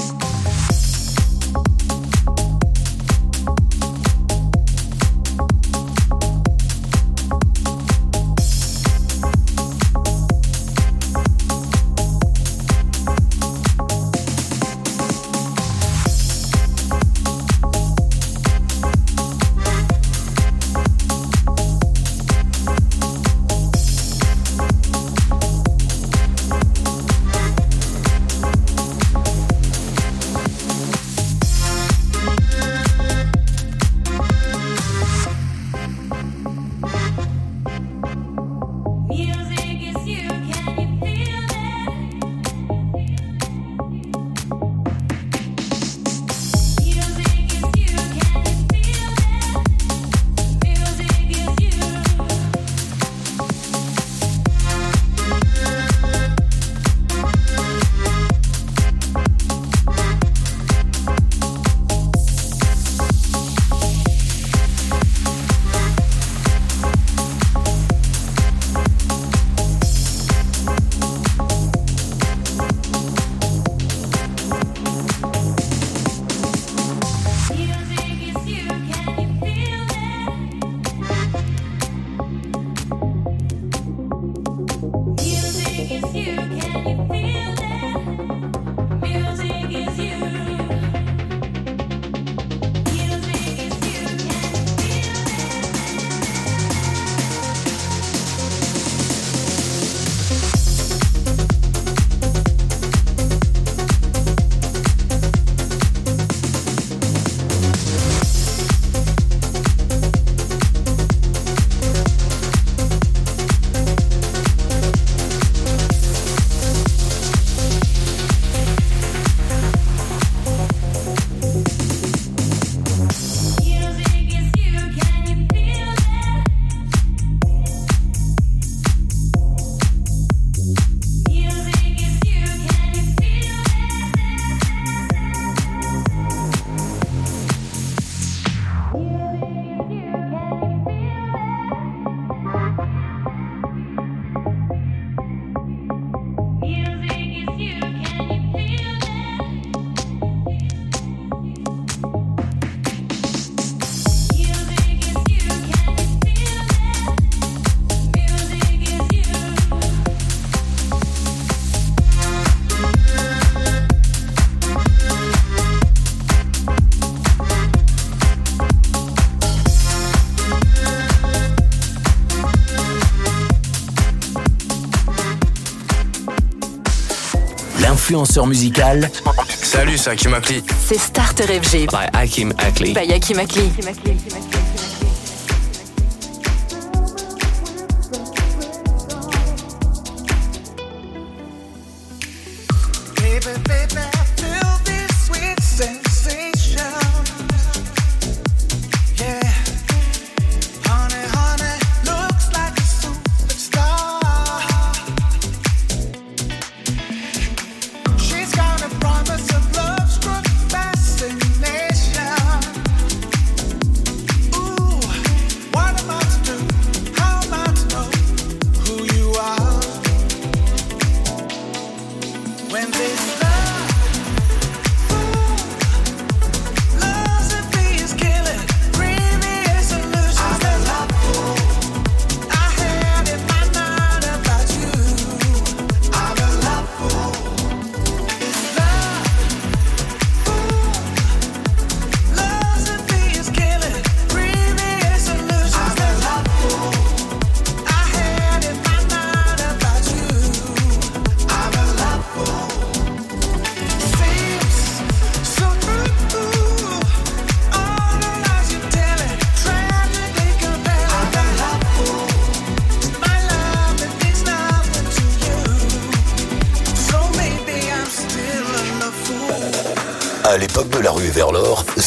influenceur musical. Salut, c'est Hakim Akli. C'est Starter FG. By Hakim Akli. By Hakim Akli. Akli.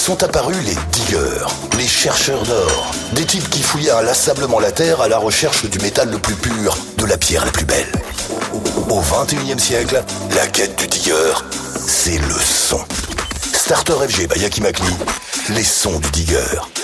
sont apparus les diggers, les chercheurs d'or, des types qui fouillaient inlassablement la terre à la recherche du métal le plus pur, de la pierre la plus belle. Au XXIe siècle, la quête du digger, c'est le son. Starter FG by Yaki Makli, les sons du digger.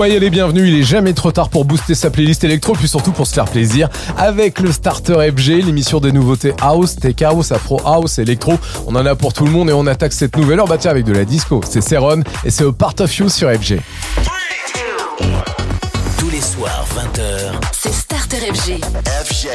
Soyez les bienvenus, il est jamais trop tard pour booster sa playlist électro, puis surtout pour se faire plaisir avec le Starter FG, l'émission des nouveautés house, tech house, afro house, électro. On en a pour tout le monde et on attaque cette nouvelle heure bah tiens, avec de la disco. C'est Seron et c'est A Part of You sur FG. Tous les soirs, 20h. C'est Starter FG. FG.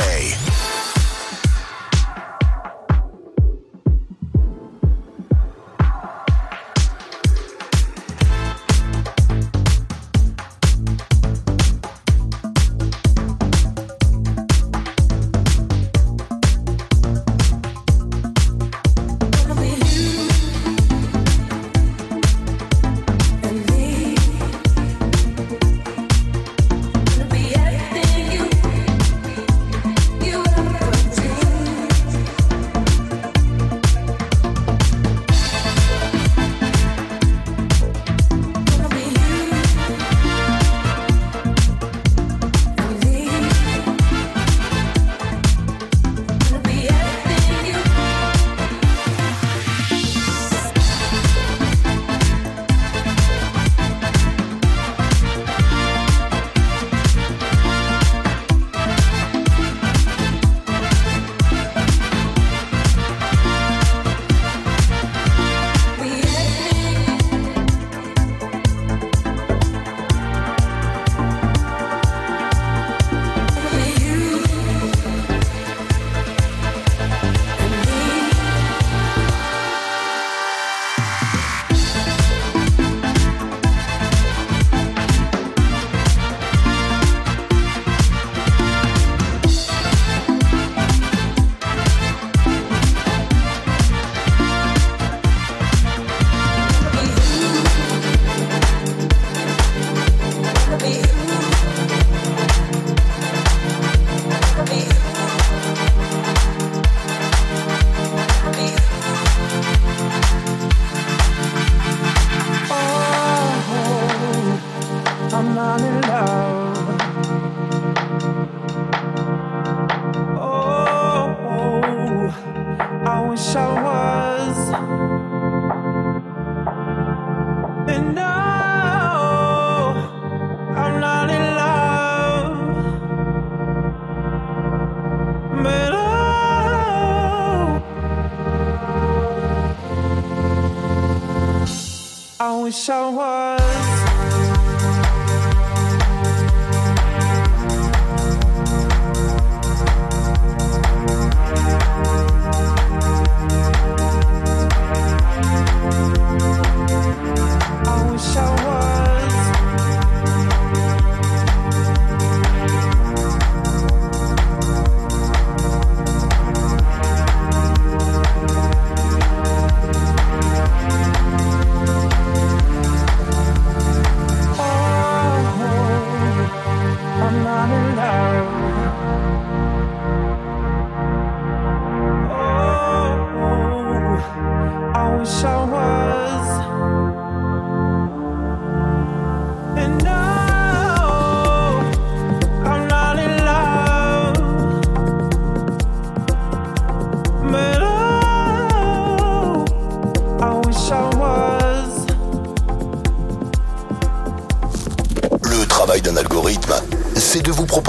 I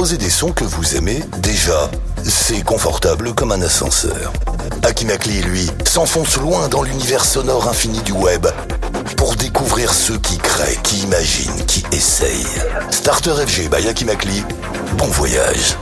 proposer des sons que vous aimez déjà. C'est confortable comme un ascenseur. Akimakli, lui, s'enfonce loin dans l'univers sonore infini du web pour découvrir ceux qui créent, qui imaginent, qui essayent. Starter FG by Akimakli, bon voyage.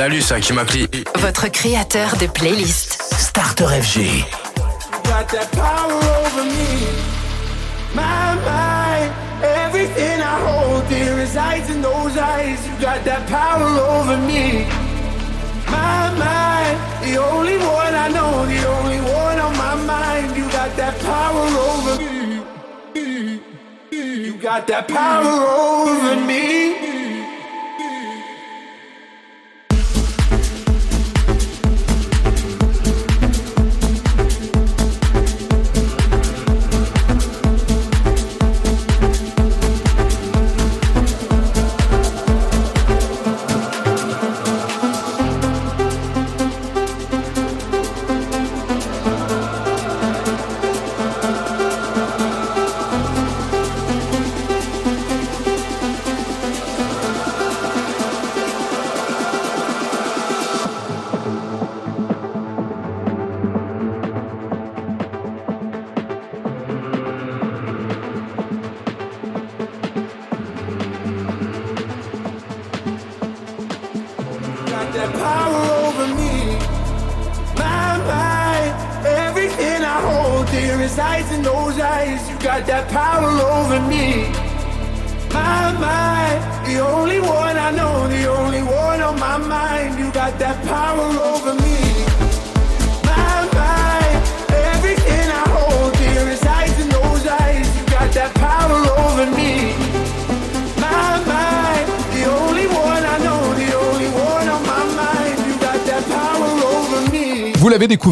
Salut, c'est Hakim Akli. Votre créateur de playlist. Starter FG. got that power over me. My mind, everything I hold dear resides in those eyes. You got that power over me. My mind, the only one I know, the only one on my mind. You got that power over me. You got that power over me.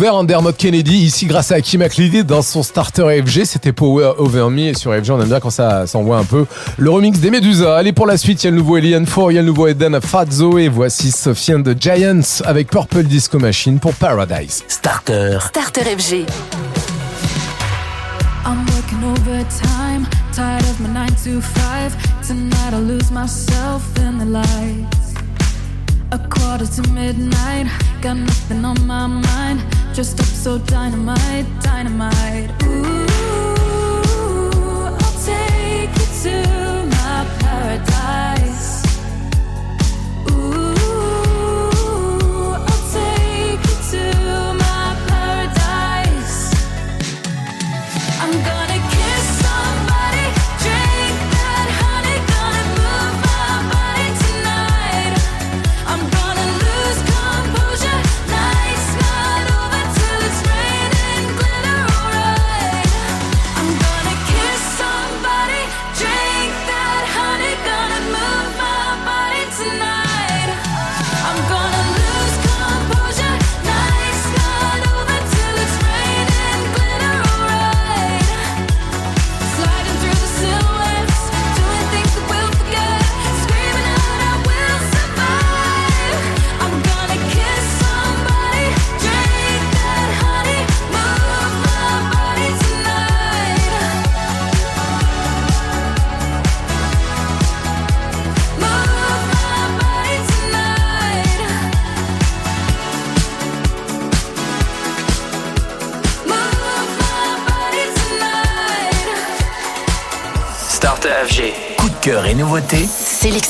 Découvert, Andermot Kennedy, ici grâce à Hakim Akli dans son starter FG. C'était Power Over Me. Et sur FG, on aime bien quand ça s'envoie un peu le remix des Medusa. Allez, pour la suite, il y a le nouveau Alien 4, il y a le nouveau Eden Fazzo. Et voici Sophie and the Giants avec Purple Disco Machine pour Paradise. Starter. Starter FG. I'm working overtime, tired of my 9 to 5. Tonight I lose myself in the lights. A quarter to midnight, got nothing on my mind. Just up so dynamite, dynamite. Ooh,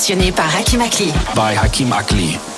Sélectionné par Hakim Akli. by Hakim Akli.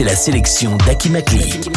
C'est la sélection d'Aki Makli.